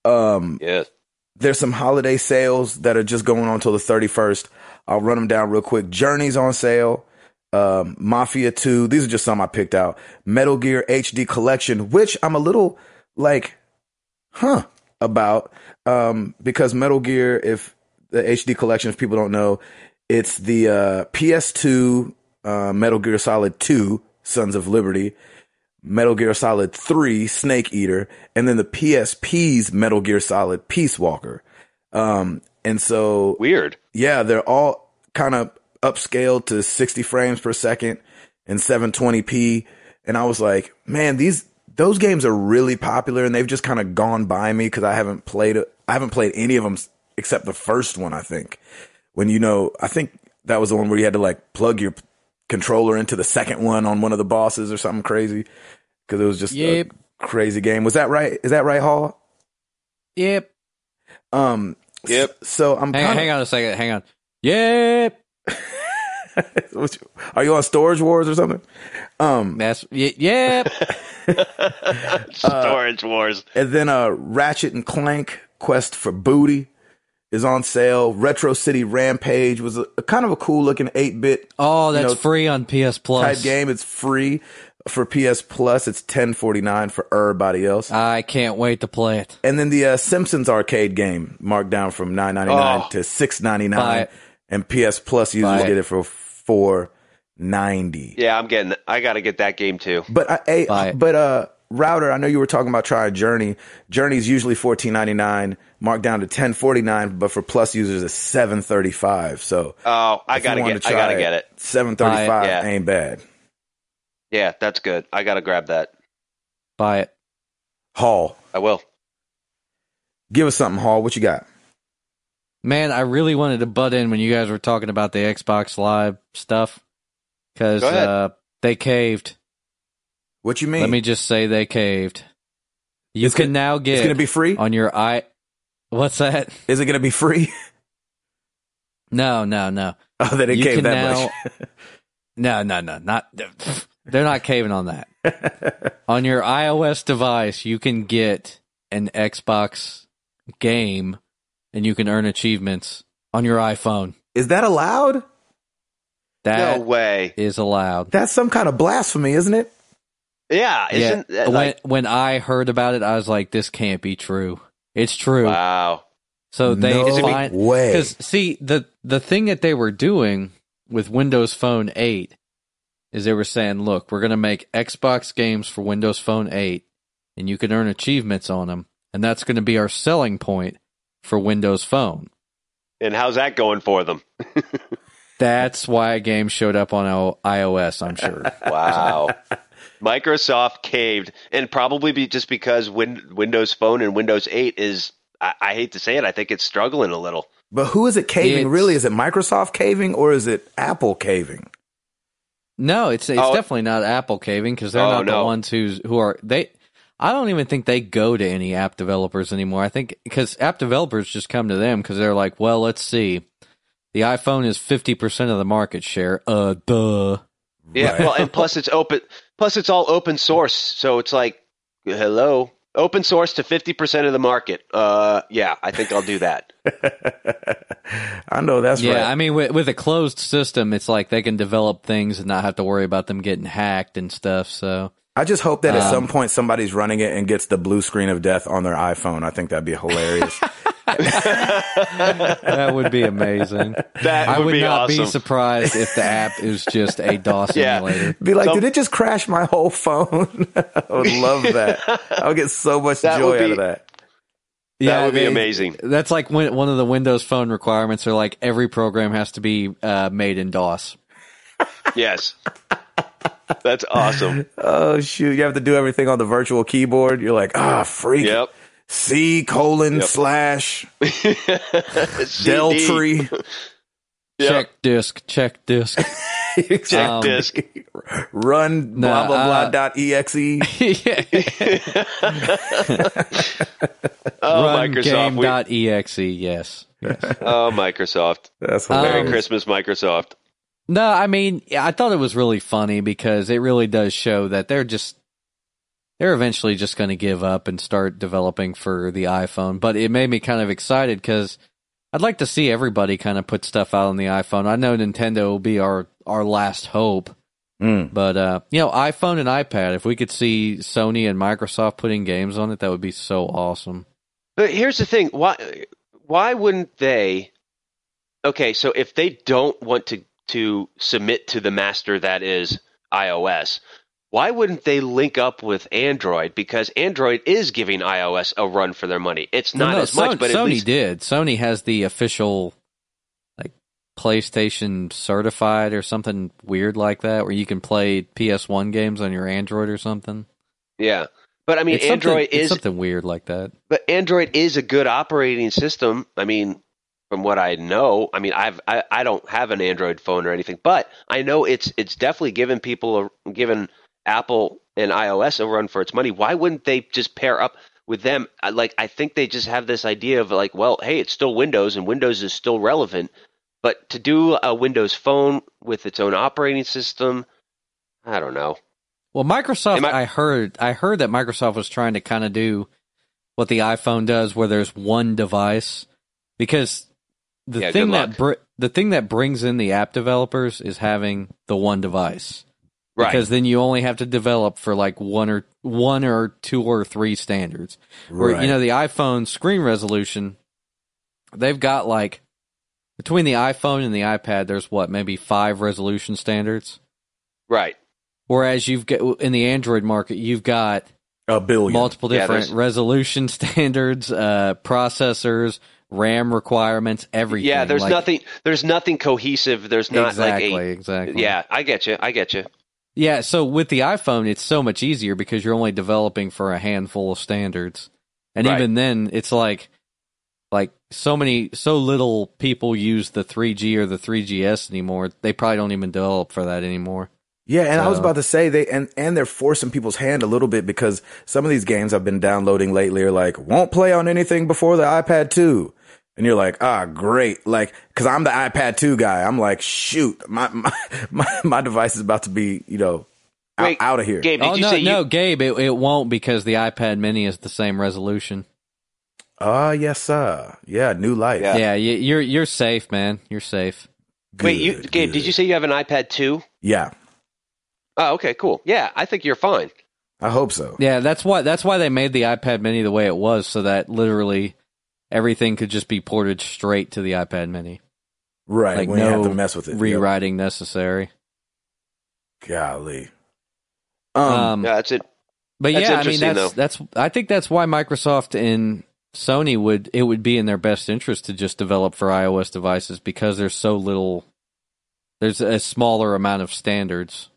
Um, yes there's some holiday sales that are just going on until the 31st. I'll run them down real quick. Journey's on sale. Um, Mafia 2. These are just some I picked out. Metal Gear HD Collection, which I'm a little like, huh, about. Um, because Metal Gear, if the HD Collection, if people don't know, it's the uh, PS2 uh, Metal Gear Solid 2 Sons of Liberty Metal Gear Solid 3 Snake Eater, and then the PSP's Metal Gear Solid Peace Walker. Um, and so weird. Yeah, they're all kind of upscaled to 60 frames per second and 720p. And I was like, man, these, those games are really popular and they've just kind of gone by me because I haven't played. I haven't played any of them except the first one, I think. When you know, I think that was the one where you had to like plug your controller into the second one on one of the bosses or something crazy because it was just yep. crazy game. Was that right? Is that right, Hall? Yep. Um. Yep. s- So I'm Hang, kind hang on a second. Hang on. Yep. (laughs) (laughs) of. Are you on Storage Wars or something? Um. That's y- yep. (laughs) Storage Wars. And then uh, Ratchet and Clank Quest for Booty is on sale. Retro City Rampage was a, a kind of a cool looking eight bit Oh, that's know, free on PS Plus. type game. It's free for PS Plus. It's ten forty nine for everybody else. I can't wait to play it. And then the uh, Simpsons arcade game marked down from nine ninety nine Oh. to six ninety Buy nine, it. and PS Plus users get it for four ninety. Yeah, I'm getting. I got to get that game too. But uh, hey, Buy but uh, router. I know you were talking about trying Journey. Journey's usually fourteen ninety nine, marked down to ten forty nine, but for Plus users it's seven thirty five. So Oh, I gotta get. to I gotta get it. Seven thirty five Buy it, yeah. ain't bad. Yeah, that's good. I gotta grab that. Buy it. Hall, I will. give us something. Hall, what you got? Man, I really wanted to butt in when you guys were talking about the Xbox Live stuff because uh, they caved. What you mean? Let me just say they caved. You It's can gonna- now get. it's gonna be free. on your i. What's that? Is it gonna be free? (laughs) No, no, no, oh, they didn't You cave can that now- much. (laughs) no, no, no. Not they're not caving on that. (laughs) on your iOS device, you can get an Xbox game, and you can earn achievements on your iPhone. Is that allowed? That no way is allowed. That's some kind of blasphemy, isn't it? Yeah, isn't yeah. like when when I heard about it, I was like, "This can't be true." It's true. wow? So they no find way. because see the the thing that they were doing with Windows Phone 8 is they were saying, "Look, we're going to make Xbox games for Windows Phone 8, and you can earn achievements on them, and that's going to be our selling point for Windows Phone." And how's that going for them? (laughs) That's why a game showed up on iOS. I'm sure. (laughs) Wow. Microsoft caved, and probably be just because Win- Windows Phone and Windows 8 is. I, I hate to say it. I think it's struggling a little. But who is it caving? It's- really, is it Microsoft caving or is it Apple caving? No, it's it's Oh. definitely not Apple caving because they're Oh, not the ones who's who are they. I don't even think they go to any app developers anymore. I think because app developers just come to them because they're like, well, let's see, the iPhone is fifty percent of the market share. Uh, duh. Yeah. Right. Well, and plus it's open. Plus it's all open source, so it's like, hello, open source to fifty percent of the market. Uh, yeah, I think I'll do that. (laughs) I know that's yeah, right. I mean, with, with a closed system, it's like they can develop things and not have to worry about them getting hacked and stuff. So I just hope that at Um, some point somebody's running it and gets the blue screen of death on their iPhone. I think that'd be hilarious. (laughs) that would be amazing. That I would, would be not awesome. be surprised if the app is just a DOS Yeah. simulator. be like, Some- did it just crash my whole phone? (laughs) I would love that. I would get so much joy be- out of that. That would be they- amazing. That's like when, one of the Windows Phone requirements are like every program has to be uh, made in DOS. Yes. (laughs) That's awesome. Oh shoot! You have to do everything on the virtual keyboard. You're like, ah, freak. Yep. C colon Yep. slash (laughs) CD. Deltree. (laughs) Yep. Check disk, check disk. Check Um, disc. Run No, blah blah blah uh, dot exe. yeah. Oh, Run Microsoft. We, exe. yes. yes. oh, Microsoft. That's Um, Merry hilarious. Christmas, Microsoft. No, I mean, I thought it was really funny because it really does show that they're just they're eventually just going to give up and start developing for the iPhone. But it made me kind of excited because I'd like to see everybody kind of put stuff out on the iPhone. I know Nintendo will be our our last hope, Mm. but uh, you know, iPhone and iPad. If we could see Sony and Microsoft putting games on it, that would be so awesome. But here's the thing: why why wouldn't they? Okay, so if they don't want to to submit to the master that is iOS, why wouldn't they link up with Android? Because Android is giving iOS a run for their money. It's not Well, no, as much, but Sony least did. Sony has the official like PlayStation certified or something weird like that, where you can play PS1 games on your Android or something. yeah. But I mean, It's Android it's is something weird like that. but Android is a good operating system. I mean, from what I know, I mean, I've I, I don't have an Android phone or anything, but I know it's it's definitely given people a, given Apple and iOS a run for its money. Why wouldn't they just pair up with them? Like I think they just have this idea of like, well, hey, it's still Windows and Windows is still relevant, but to do a Windows Phone with its own operating system, I don't know. Well, Microsoft, I- I, heard, I heard that Microsoft was trying to kind of do what the iPhone does, where there's one device, because the Yeah, thing that br- the thing that brings in the app developers is having the one device, Right. because then you only have to develop for like one or one or two or three standards. Where Right. you know the iPhone screen resolution, they've got like between the iPhone and the iPad, there's what maybe five resolution standards. right. Whereas you've got in the Android market, you've got a billion. multiple different there's- resolution (laughs) standards, uh, processors, RAM requirements, everything. Yeah, there's Like- nothing. There's nothing cohesive. There's not exactly, like a. exactly. Yeah, I get you. I get you. yeah. So with the iPhone, it's so much easier because you're only developing for a handful of standards, and Right. even then, it's like, like so many, so little people use the 3G or the 3GS anymore. They probably don't even develop for that anymore. Yeah, and I was about to say they and and they're forcing people's hand a little bit because some of these games I've been downloading lately are like won't play on anything before the iPad 2. And you're like, ah, great. Like, cause I'm the iPad 2 guy. I'm like, shoot, my, (laughs) my, my, my device is about to be, you know, out, Wait, out of here. Gabe, did oh you no, say no, you? Gabe, it, it won't because the iPad Mini is the same resolution. Ah, yes, sir. Yeah, new life. Yeah. Yeah, you, you're you're safe, man. You're safe. Wait, you, Good, Gabe, did you say you have an iPad 2? Yeah, Oh, okay, cool. Yeah, I think you're fine. I hope so. Yeah, that's why that's why they made the iPad Mini the way it was, so that literally everything could just be ported straight to the iPad Mini. Right. Like when you have no to mess with it. Yep. Rewriting necessary. Golly. Um, Um, Yeah, that's it. but that's yeah, I mean that's though. that's I think that's why Microsoft and Sony would it would be in their best interest to just develop for iOS devices because there's so little there's a smaller amount of standards.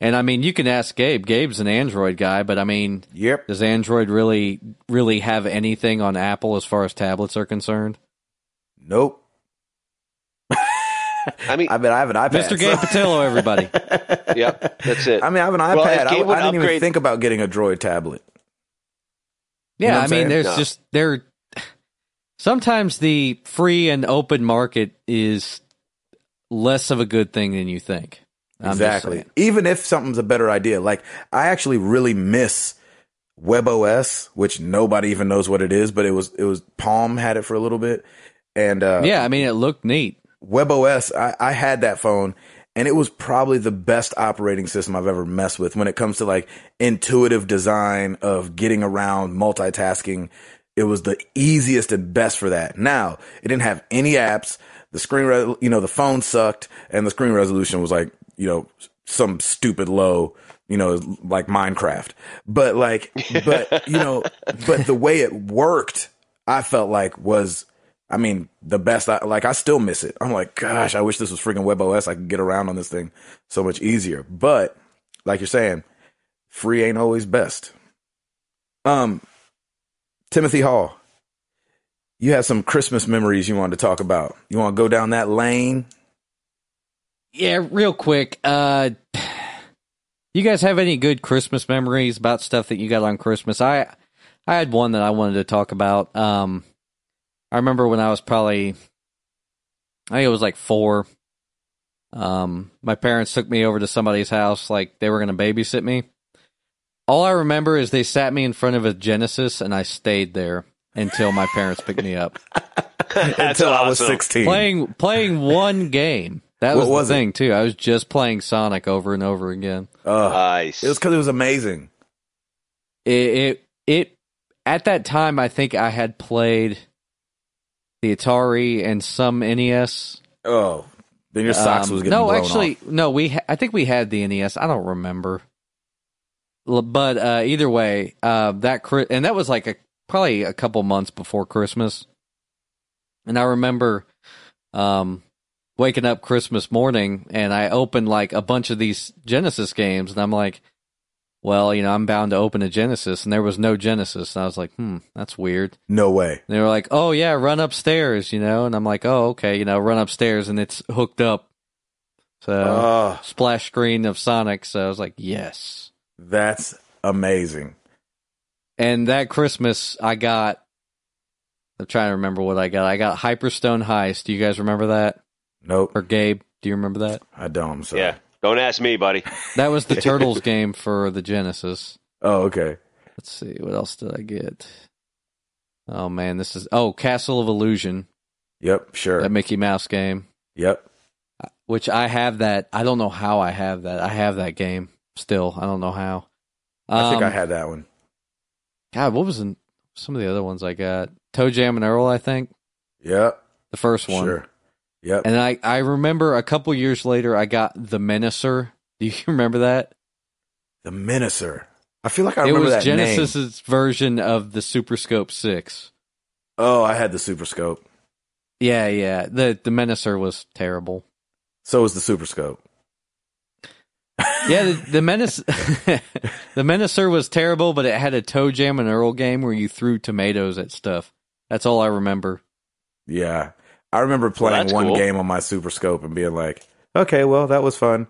And I mean, you can ask Gabe. Gabe's an Android guy, but I mean, yep. Does Android really really have anything on Apple as far as tablets are concerned? Nope. (laughs) I mean, I mean, I have an iPad. Mr. Gabe so- Patillo, everybody. (laughs) yep, that's it. I mean, I have an iPad. Well, I, would I didn't even think about getting a Droid tablet. Yeah, know I mean, saying? there's No. just there. Sometimes the free and open market is less of a good thing than you think. I'm exactly. Even if something's a better idea, like I actually really miss WebOS, which nobody even knows what it is, but it was it was Palm had it for a little bit, and uh, Yeah, I mean, it looked neat. WebOS, I, I had that phone and it was probably the best operating system I've ever messed with when it comes to like intuitive design of getting around multitasking. It was the easiest and best for that. Now, it didn't have any apps. The screen, re- you know, the phone sucked and the screen resolution was like, you know, some stupid low, you know, like Minecraft. But like, but, (laughs) you know, but the way it worked, I felt like was I mean, the best. I, like, I still miss it. I'm like, gosh, I wish this was freaking WebOS. I could get around on this thing so much easier. But like you're saying, free ain't always best. Um, Timothy Hall, you have some Christmas memories you wanted to talk about. You want to go down that lane? Yeah, real quick. Uh, you guys have any good Christmas memories about stuff that you got on Christmas? I I had one that I wanted to talk about. Um, I remember when I was probably, I think it was like four. Um, my parents took me over to somebody's house, like they were going to babysit me. All I remember is they sat me in front of a Genesis, and I stayed there until my parents picked me up, (laughs) That's Until I was 16. playing playing one game. That What was, was the it? thing too. I was just playing Sonic over and over again. Uh, Nice. it was because it was amazing. It, it it at that time I think I had played the Atari and some NES. Oh, then your socks Um, was getting no, blown actually, off. no. We ha- I think we had the NES. I don't remember, L- but uh, either way, uh, that Chri- and that was like a probably a couple months before Christmas, and I remember um, waking up Christmas morning and I opened like a bunch of these Genesis games, and I'm like, well, you know, I'm bound to open a Genesis, and there was no Genesis, and I was like, hmm, that's weird. No way. And they were like, "Oh yeah, run upstairs," you know, and I'm like, "Oh okay, you know, run upstairs," and it's hooked up. So Uh, splash screen of Sonic. So I was like, "Yes." That's amazing. And that Christmas, I got. I'm trying to remember what I got. I got Hyperstone Heist. Do you guys remember that? Nope, Or Gabe, do you remember that? I don't. I'm sorry. Yeah. Don't ask me, buddy. (laughs) That was the Turtles game for the Genesis. Oh, okay. Let's see, what else did I get? Oh man, this is oh Castle of Illusion, Yep, sure. that Mickey Mouse game, Yep. which I have that. I don't know how I have that. I have that game still. I don't know how. I think I Um, had that one. God, what was in some of the other ones I got? ToeJam and Earl, I think Yep. the first one. Sure. Yep. And I I remember a couple years later I got the Menacer. (laughs) Do you remember that? the Menacer. I feel like I it remember that name. It was Genesis's version of the Super Scope Six. Oh, I had the Super Scope. Yeah, yeah. The the Menacer was terrible. So was the Super Scope. (laughs) Yeah, the, the menace, (laughs) the Menacer was terrible, but it had a ToeJam and Earl game where you threw tomatoes at stuff. That's all I remember. Yeah. I remember playing that's one cool. game on my Super Scope and being like, okay, well, that was fun.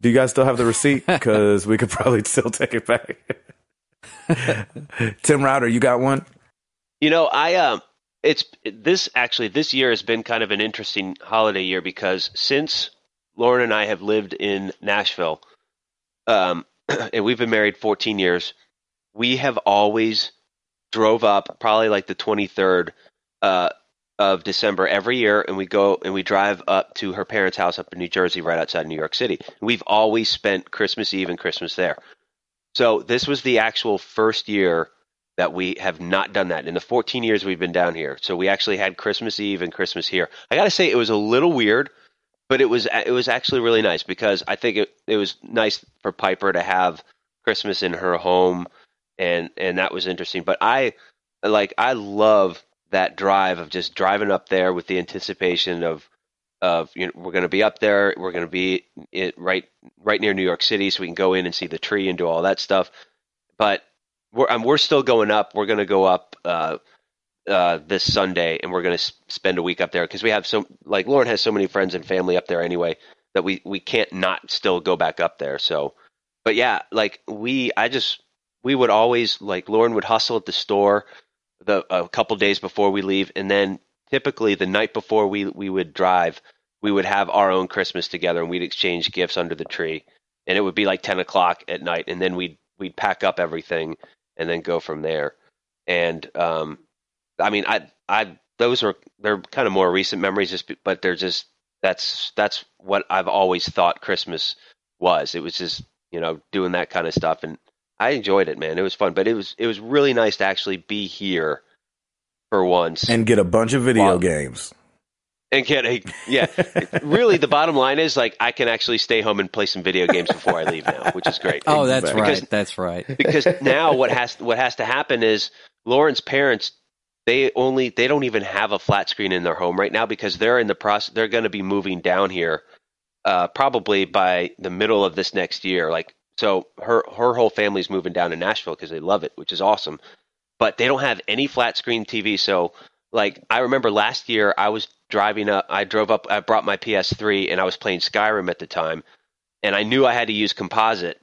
Do you guys still have the receipt? (laughs) Because we could probably still take it back. (laughs) Tim Router, you got one? You know, I um, it's this actually this year has been kind of an interesting holiday year because since Lauren and I have lived in Nashville, um, (clears throat) and we've been married 14 years, we have always drove up probably like the 23rd uh, of December every year, and we go and we drive up to her parents' house up in New Jersey, right outside New York City. We've always spent Christmas Eve and Christmas there. So this was the actual first year that we have not done that in the 14 years we've been down here. So we actually had Christmas Eve and Christmas here. I got to say it was a little weird, but it was it was actually really nice because I think it it was nice for Piper to have Christmas in her home and and that was interesting. But I like I love that drive of just driving up there with the anticipation of of you know we're going to be up there, we're going to be it right right near New York City so we can go in and see the tree and do all that stuff. But we're um, we're still going up. We're going to go up uh, uh, this Sunday, and we're going to s- spend a week up there because we have so like Lauren has so many friends and family up there anyway that we we can't not still go back up there. So, but yeah, like we, I just we would always like Lauren would hustle at the store the a couple days before we leave, and then typically the night before we we would drive, we would have our own Christmas together, and we'd exchange gifts under the tree, and it would be like ten o'clock at night, and then we'd we'd pack up everything and then go from there. And um, I mean, I I those are they're kind of more recent memories, just but they're just that's that's what I've always thought Christmas was. It was just you know doing that kind of stuff, and I enjoyed it, man. It was fun, but it was it was really nice to actually be here for once And get a bunch of video Wow. games. and get a yeah. (laughs) really, the bottom line is like I can actually stay home and play some video games before I leave now, which is great. (laughs) Oh, that's Exactly. right. That's right. (laughs) because now what has what has to happen is Lauren's parents they only they don't even have a flat screen in their home right now because they're in the process they're going to be moving down here uh, probably by the middle of this next year like so her her whole family's moving down to Nashville because they love it which is awesome but they don't have any flat screen TV so like I remember last year I was driving up I drove up I brought my PS3 and I was playing Skyrim at the time and I knew I had to use composite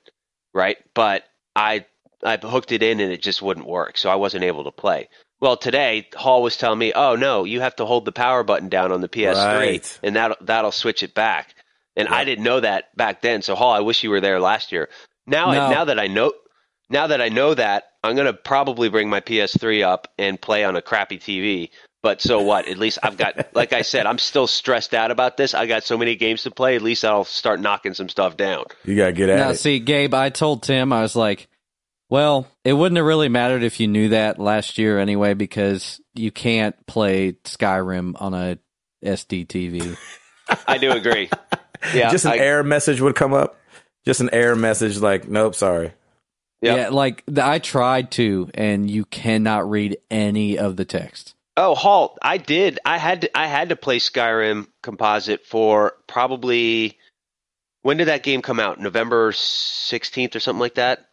right but I I hooked it in and it just wouldn't work, so I wasn't able to play. Well, today Hall was telling me, "Oh no, you have to hold the power button down on the PS3, Right. and that that'll switch it back." And I didn't know that back then. So Hall, I wish you were there last year. Now, No. now that I know, now that I know that, I'm gonna probably bring my PS3 up and play on a crappy TV. But so what? At least I've got, like I said, I'm still stressed out about this. I got so many games to play. At least I'll start knocking some stuff down. You got to get at Now, it. see, Gabe, I told Tim, I was like, well, it wouldn't have really mattered if you knew that last year anyway, because you can't play Skyrim on a SD TV. (laughs) I do agree. Yeah, Just an I- error message would come up. Just an error message like, nope, sorry. Yep. Yeah, like th- I tried to, and you cannot read any of the text. Oh, halt! I did. I had to. I had to play Skyrim Composite for probably. When did that game come out? November sixteenth or something like that.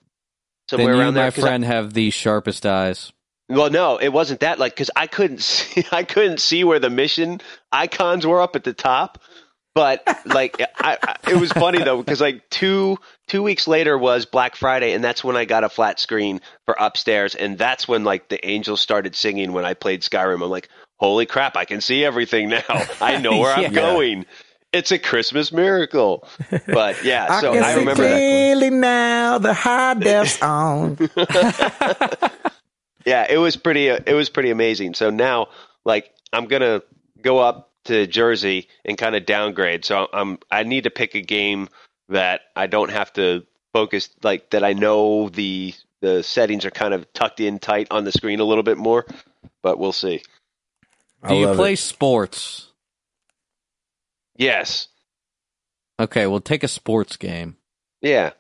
Somewhere then you, around there. my 'Cause I- friend, have the sharpest eyes. well, no, it wasn't that. Like, because I couldn't (laughs) see. I couldn't see where the mission icons were up at the top. But like I, I, it was funny though because like two two weeks later was Black Friday, and that's when I got a flat screen for upstairs, and that's when like the angels started singing when I played Skyrim. I'm like, holy crap, I can see everything now. I know where I'm (laughs) going. It's a Christmas miracle. But yeah, so can I see remember that. clearly now the high def's on. (laughs) (laughs) Yeah, it was pretty. It was pretty amazing. So now, like, I'm gonna go up to Jersey and kind of downgrade. So I'm. I need to pick a game that I don't have to focus. Like that, I know the the settings are kind of tucked in tight on the screen a little bit more. But we'll see. I Do you play it. sports? Yes. Okay, well, take a sports game. Yeah.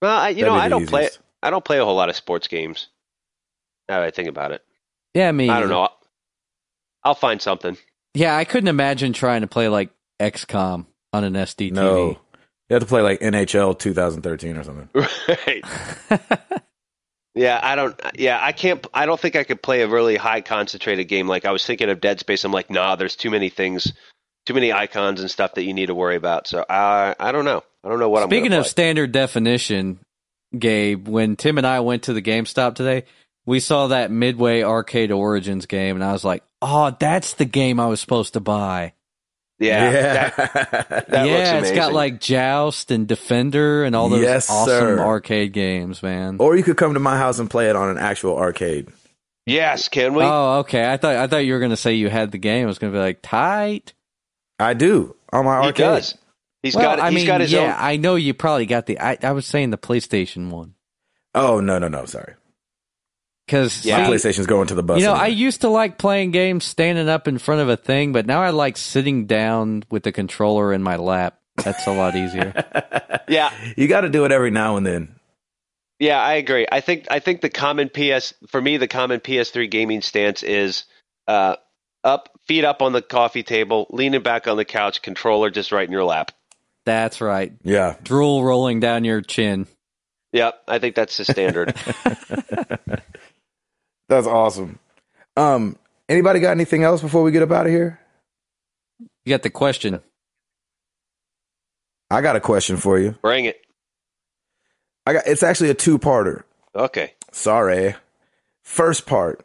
Well, I, you That'd know, I don't play. I don't play a whole lot of sports games. Now that I think about it, Yeah, me. I don't either. know. I'll, I'll find something. Yeah, I couldn't imagine trying to play like XCOM on an SD No. You have to play like NHL 2013 or something. Right. (laughs) Yeah, I don't. Yeah, I can't. I don't think I could play a really high concentrated game. Like I was thinking of Dead Space. I'm like, nah, there's too many things, too many icons and stuff that you need to worry about. So I, I don't know. I don't know what Speaking I'm. Speaking of standard definition, Gabe, when Tim and I went to the GameStop today, we saw that Midway Arcade Origins game, and I was like, "Oh, that's the game I was supposed to buy." yeah, that- that (laughs) yeah, looks it's got like Joust and Defender and all those Yes, awesome sir. arcade games, man. or you could come to my house and play it on an actual arcade. yes, can we? Oh, okay. I thought I thought you were gonna say you had the game. I was gonna be like tight. I do on my he arcade. does. He's well, got. I He's mean, got his yeah, own. I know you probably got the. I, I was saying the PlayStation one Oh no no no! Sorry, because Yeah. my PlayStation's going to the bus. You know, I used to like playing games standing up in front of a thing, but now I like sitting down with the controller in my lap. That's a lot easier. (laughs) yeah, you got to do it every now and then. Yeah, I agree. I think I think the common PS for me the common PS3 gaming stance is uh, up, feet up on the coffee table, leaning back on the couch, controller just right in your lap. That's right. Yeah, Drool rolling down your chin. Yep, I think that's the standard. (laughs) that's awesome. Um, anybody got anything else before we get up out of here? You got the question. I got a question for you. Bring it. I got. It's actually a two-parter. Okay. Sorry. First part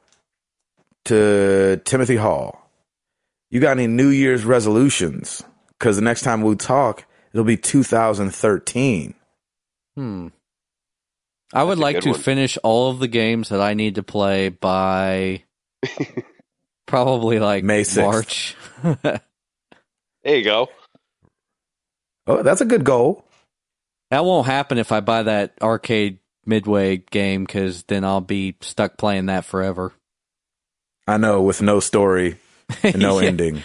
to Timothy Hall. You got any New Year's resolutions? Because the next time we talk, it'll be 2013. Hmm. I would like to one. finish all of the games that I need to play by (laughs) probably like May 6th. March. (laughs) There you go. Oh, that's a good goal. that won't happen if I buy that arcade midway game because then I'll be stuck playing that forever. I know, with no story, (laughs) and no Yeah. ending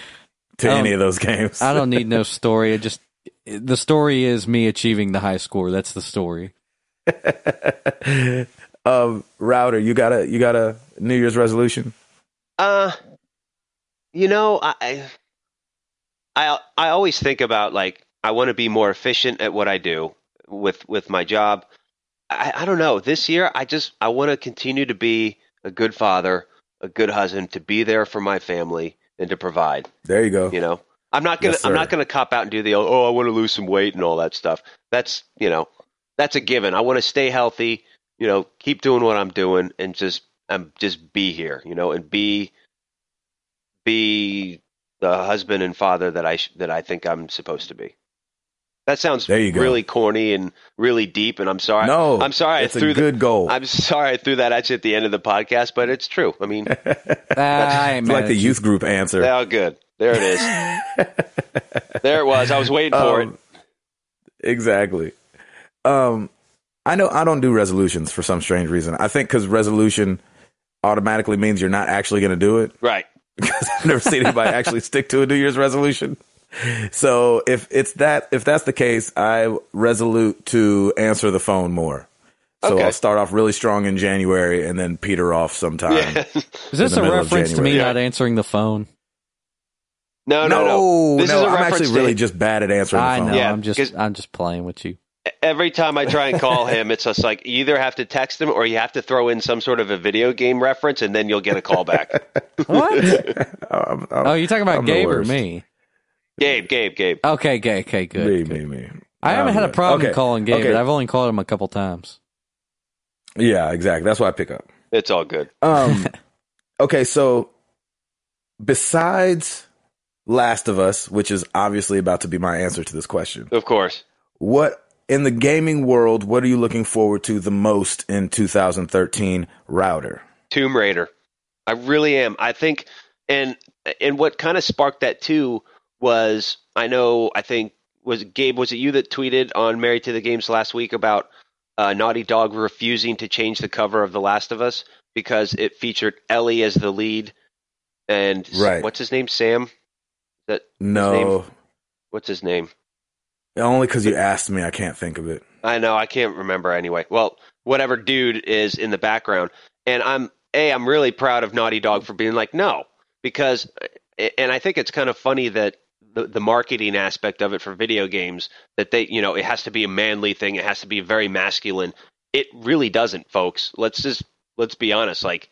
to I any of those games. I don't need no story. It just the story is me achieving the high score. That's the story. (laughs) um, router, you got a you got a New Year's resolution? Uh, you know, I, I, I always think about like I want to be more efficient at what I do with with my job. I, I don't know. This year, I just I want to continue to be a good father, a good husband, to be there for my family and to provide. There you go. You know, I'm not gonna Yes, I'm not gonna cop out and do the oh I want to lose some weight and all that stuff. That's you know that's a given. I want to stay healthy. You know, keep doing what I'm doing and just um just be here. You know, and be be the husband and father that I sh- that I think I'm supposed to be. That sounds There you go. really corny and really deep, and I'm sorry. no, I'm sorry. It's I a threw good the, goal. I'm sorry I threw that at you at the end of the podcast, but it's true. I mean, (laughs) I it's like the youth group answer. oh, good. There it is. (laughs) there it was. I was waiting for it. Um, Exactly. Um, I know I don't do resolutions for some strange reason. I think because resolution automatically means you're not actually going to do it. Right. (laughs) Because I've never seen anybody (laughs) actually stick to a New Year's resolution. So if it's that, if that's the case, I resolute to answer the phone more. So Okay. I'll start off really strong in January and then peter off sometime. Yeah. Is this a reference to me January. not answering the phone? No, no, No, no. This no, is a I'm reference actually to really just bad at answering the I phone. know. Yeah, I'm just 'cause- I'm just playing with you. Every time I try and call him, it's just like you either have to text him or you have to throw in some sort of a video game reference, and then you'll get a call back. (laughs) What? (laughs) I'm- I'm- oh, you're talking about I'm Gabe or me? Gabe, Gabe, Gabe. Okay, okay, okay, good. Me, good. me, me. I haven't I'm had a problem Okay, calling Gabe, okay. but I've only called him a couple times. Yeah, exactly. That's why I pick up. It's all good. Um, (laughs) okay, so besides Last of Us, which is obviously about to be my answer to this question, Of course. what in the gaming world, what are you looking forward to the most in 2013 Router? Tomb Raider. I really am. I think, and and what kind of sparked that too was I know I think was Gabe was it you that tweeted on Married to the Games last week about uh, Naughty Dog refusing to change the cover of The Last of Us because it featured Ellie as the lead and Right. what's his name Sam that No, what's his name only because you asked me, I can't think of it. I know I can't remember anyway. Well, whatever dude is in the background, and I'm a I'm really proud of Naughty Dog for being like no because, and I think it's kind of funny that the the marketing aspect of it for video games that they you know it has to be a manly thing, it has to be very masculine. It really doesn't, folks. Let's just let's be honest. Like,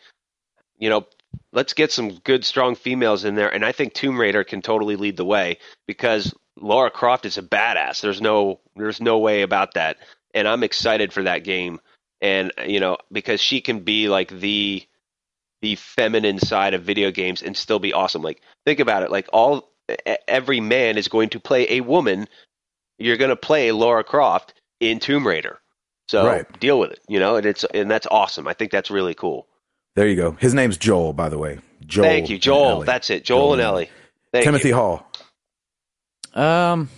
you know, let's get some good strong females in there, and I think Tomb Raider can totally lead the way because Lara Croft is a badass. There's no there's no way about that. And I'm excited for that game. And you know, because she can be like the the feminine side of video games and still be awesome. Like think about it. Like all every man is going to play a woman. You're going to play Lara Croft in Tomb Raider. So Right. deal with it, you know, and it's and that's awesome. I think that's really cool. There you go. His name's Joel, by the way. Joel. Thank you, Joel. That's it, Joel, Joel and and Ellie. Thank Timothy you. Hall. Um,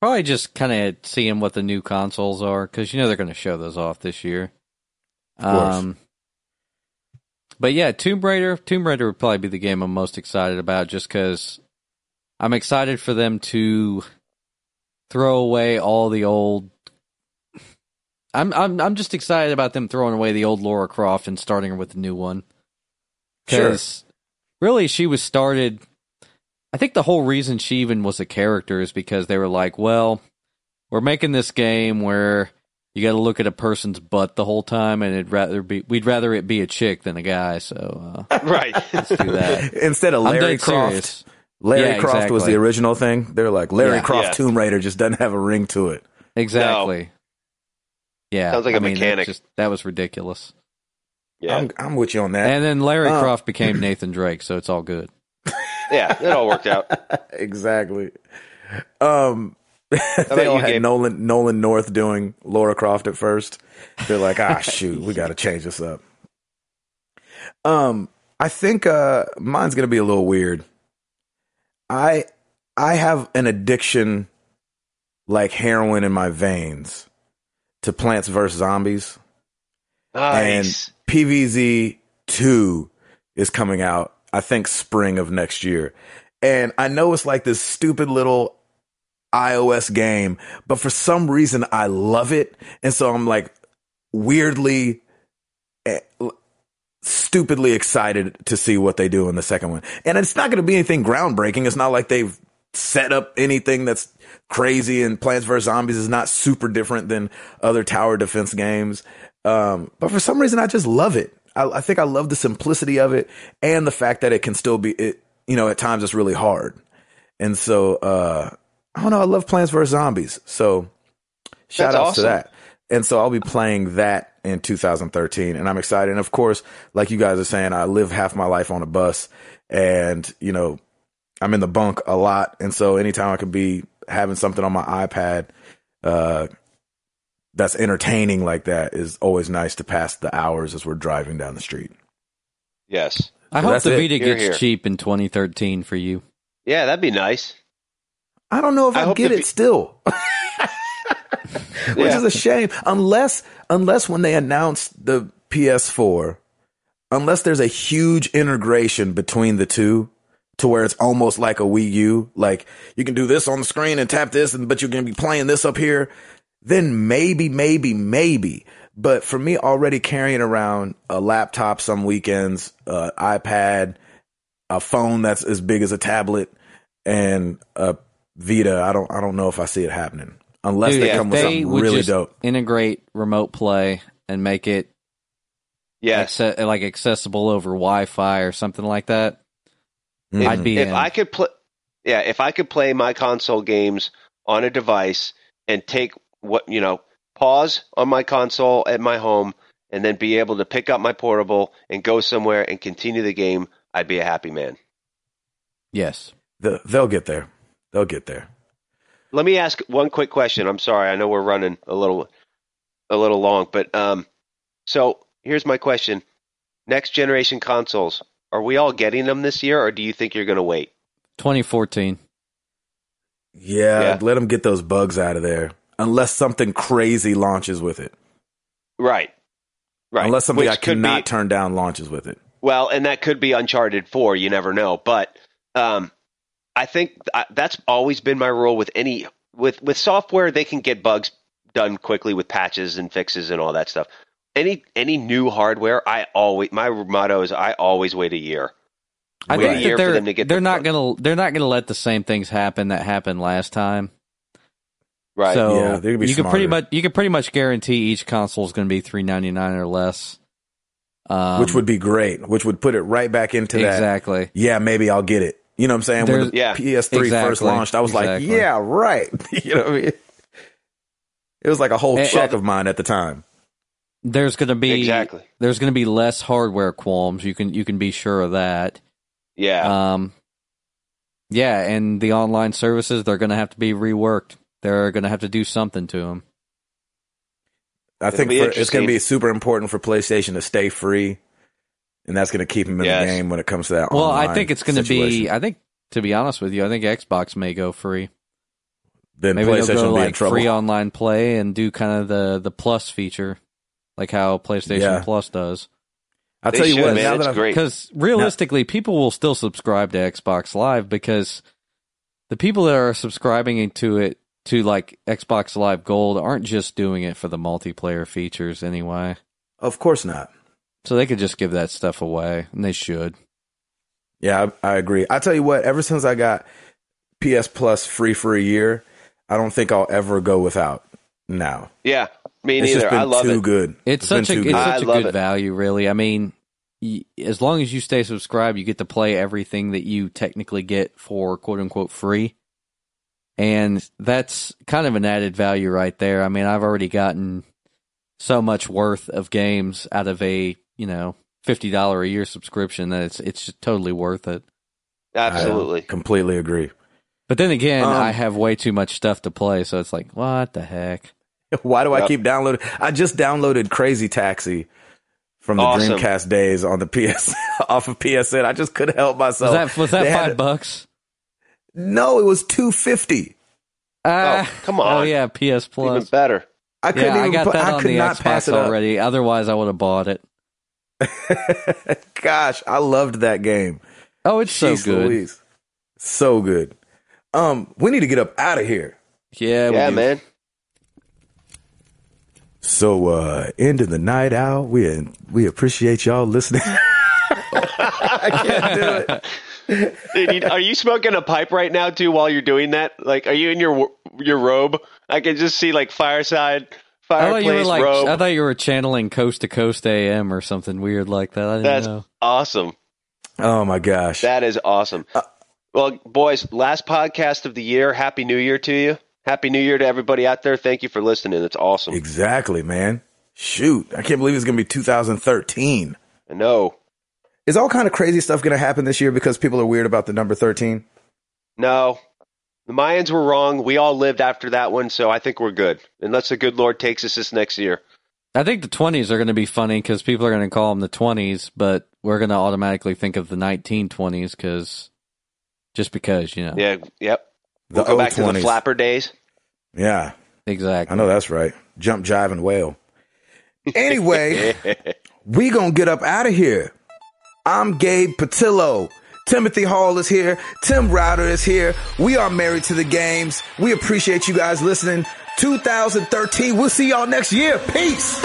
probably just kind of seeing what the new consoles are because you know they're going to show those off this year. Um, but yeah, Tomb Raider. Tomb Raider would probably be the game I'm most excited about, just because I'm excited for them to throw away all the old. I'm I'm I'm just excited about them throwing away the old Lara Croft and starting her with a new one. Sure. Because really, she was started. I think the whole reason she even was a character is because they were like, well, we're making this game where you got to look at a person's butt the whole time, and it'd rather be we'd rather it be a chick than a guy. So uh, (laughs) Right. let's do that. (laughs) Instead of Larry Croft, serious. Larry Yeah, Croft was the original thing. They're like Larry Yeah. Croft Yeah. Tomb Raider just doesn't have a ring to it. Exactly. Yeah, Sounds like a a mechanic. Just, that was ridiculous. Yeah. I'm, I'm with you on that. And then Larry Uh. Croft became (clears throat) Nathan Drake, so it's all good. Yeah. It all worked out. (laughs) exactly. Um, (laughs) they all you, had Gabe? Nolan Nolan North doing Lara Croft at first. They're like, ah, (laughs) shoot, we got to change this up. Um, I think uh, mine's gonna be a little weird. I I have an addiction like heroin in my veins to Plants vs Zombies. Nice. And PVZ 2 is coming out, I think, spring of next year. And I know it's like this stupid little iOS game, but for some reason I love it. And so I'm like weirdly, eh, stupidly excited to see what they do in the second one. And it's not going to be anything groundbreaking. It's not like they've set up anything that's crazy and Plants vs. Zombies is not super different than other tower defense games. Um, but for some reason, I just love it. I, I think I love the simplicity of it and the fact that it can still be, it, you know, at times it's really hard. And so, uh, I don't know. I love Plants vs. Zombies. So shout That's outs awesome. to that. And so I'll be playing that in 2013 and I'm excited. And of course, like you guys are saying, I live half my life on a bus and, you know, I'm in the bunk a lot. And so anytime I could be having something on my iPad, uh, that's entertaining like that is always nice to pass the hours as we're driving down the street. Yes. I So hope the it. Vita Here, gets here. cheap in 2013 for you. Yeah, that'd be nice. I don't know if I I, get it vi- still, (laughs) (laughs) which Yeah. is a shame. Unless, unless when they announced the PS4, unless there's a huge integration between the two to where it's almost like a Wii U, like you can do this on the screen and tap this, and but you're going to be playing this up here, then maybe, maybe, maybe. But for me, already carrying around a laptop some weekends, uh, iPad, a phone that's as big as a tablet, and a Vita, I don't, I don't know if I see it happening unless Dude, they if come with they something would really just dope. integrate remote play and make it Yes. acce- like accessible over Wi-Fi or something like that, Mhm. I'd be if in. I could play Yeah, if I could play my console games on a device and take what you know, pause on my console at my home, and then be able to pick up my portable and go somewhere and continue the game, I'd be a happy man. Yes. The, they'll get there. They'll get there. Let me ask one quick question. I'm sorry, I know we're running a little a little long, but um, so here's my question: Next generation consoles, are we all getting them this year, or do you think you're going to wait? 2014. Yeah, Yeah. let them get those bugs out of there. Unless something crazy launches with it. Right, right. Unless something Which I cannot be, turn down launches with it. Well, and that could be Uncharted 4. You never know. But um, I think I, that's always been my rule with any with with software. They can get bugs done quickly with patches and fixes and all that stuff. Any any new hardware, I always my motto is I always wait a year. I Wait a year that for they're them to get they're the not gonna they're not gonna let the same things happen that happened last time. Right. So Yeah, they're gonna be you can pretty much you can pretty much guarantee each console is going to be three ninety nine or less. Um, which would be great. Which would put it right back into that. exactly. Yeah, maybe I'll get it. You know what I'm saying? When the Yeah. PS3 first launched, I was Exactly. like, yeah, right. (laughs) you know what I mean? It was like a whole check of mine at the time. There's going to be Exactly. there's going to be less hardware qualms. You can you can be sure of that. Yeah. Um, yeah, and the online services they're going to have to be reworked. They're going to have to do something to them. I It'll think be for, it's going to be super important for PlayStation to stay free, and that's going to keep them in Yes. the game when it comes to that. Well, I think it's going to be. I think to be honest with you, I think Xbox may go free. Then Maybe PlayStation they'll go will be in like trouble. free online play and do kind of the the plus feature, like how PlayStation Yeah. Plus does. I'll They tell you should, what. man. Now It's that great. Because realistically, people will still subscribe to Xbox Live because the people that are subscribing to it to like Xbox Live Gold aren't just doing it for the multiplayer features anyway. of course not. So they could just give that stuff away, and they should. Yeah, I, I agree. I tell you what. Ever since I got PS Plus free for a year, I don't think I'll ever go without. Now yeah. Me it's neither. just been I love too it. good. It's, been such a it's good. Such a good it. value, really. I mean, y- as long as you stay subscribed, you get to play everything that you technically get for quote unquote free, and that's kind of an added value right there. I mean, I've already gotten so much worth of games out of a you know fifty dollar a year subscription that it's it's just totally worth it. Absolutely. I completely agree. But then again, Um, I have way too much stuff to play, so it's like, what the heck? (laughs) Why do I Yep. keep downloading? I just downloaded Crazy Taxi from the Awesome. Dreamcast days on the PS (laughs) off of PSN. I just couldn't help myself. Was that was that five it- bucks? No, it was two fifty. Ah, come on. Oh yeah, PS Plus. Even better. I couldn't yeah, I got put, that I on could the not pass Xbox it up. already. Otherwise, I would have bought it. (laughs) Gosh, I loved that game. Oh, it's so good. Louise. So good. Um, we need to get up out of here. Yeah, Yeah, do. man. So, uh, end of the night out. We we appreciate y'all listening. (laughs) I can't do it. (laughs) Dude, are you smoking a pipe right now too while you're doing that? Like, are you in your your robe? I can just see like fireside I thought you were fireplace like, robe. I thought you were channeling Coast to Coast AM or something weird like that. I didn't That's know. awesome. Oh my gosh. That is awesome. Uh, well, boys, last podcast of the year. Happy New Year to you. Happy New Year to everybody out there. Thank you for listening. It's awesome. Exactly, man. Shoot, I can't believe it's gonna be 2013. I know. Is all kind of crazy stuff gonna happen this year because people are weird about the number 13? No, the Mayans were wrong. We all lived after that one, so I think we're good. Unless the good Lord takes us this next year. I think the 20s are going to be funny because people are going to call them the 20s, but we're going to automatically think of the 1920s because just because, you know. Yeah. Yep. The We'll go back to the flapper days. Yeah, Exactly. I know that's right. Jump, jive, and wail. Anyway, (laughs) we gonna get up out of here. I'm Gabe Patillo. Timothy Hall is here. Tim Router is here. We are married to the games. We appreciate you guys listening. 2013. We'll see y'all next year. Peace.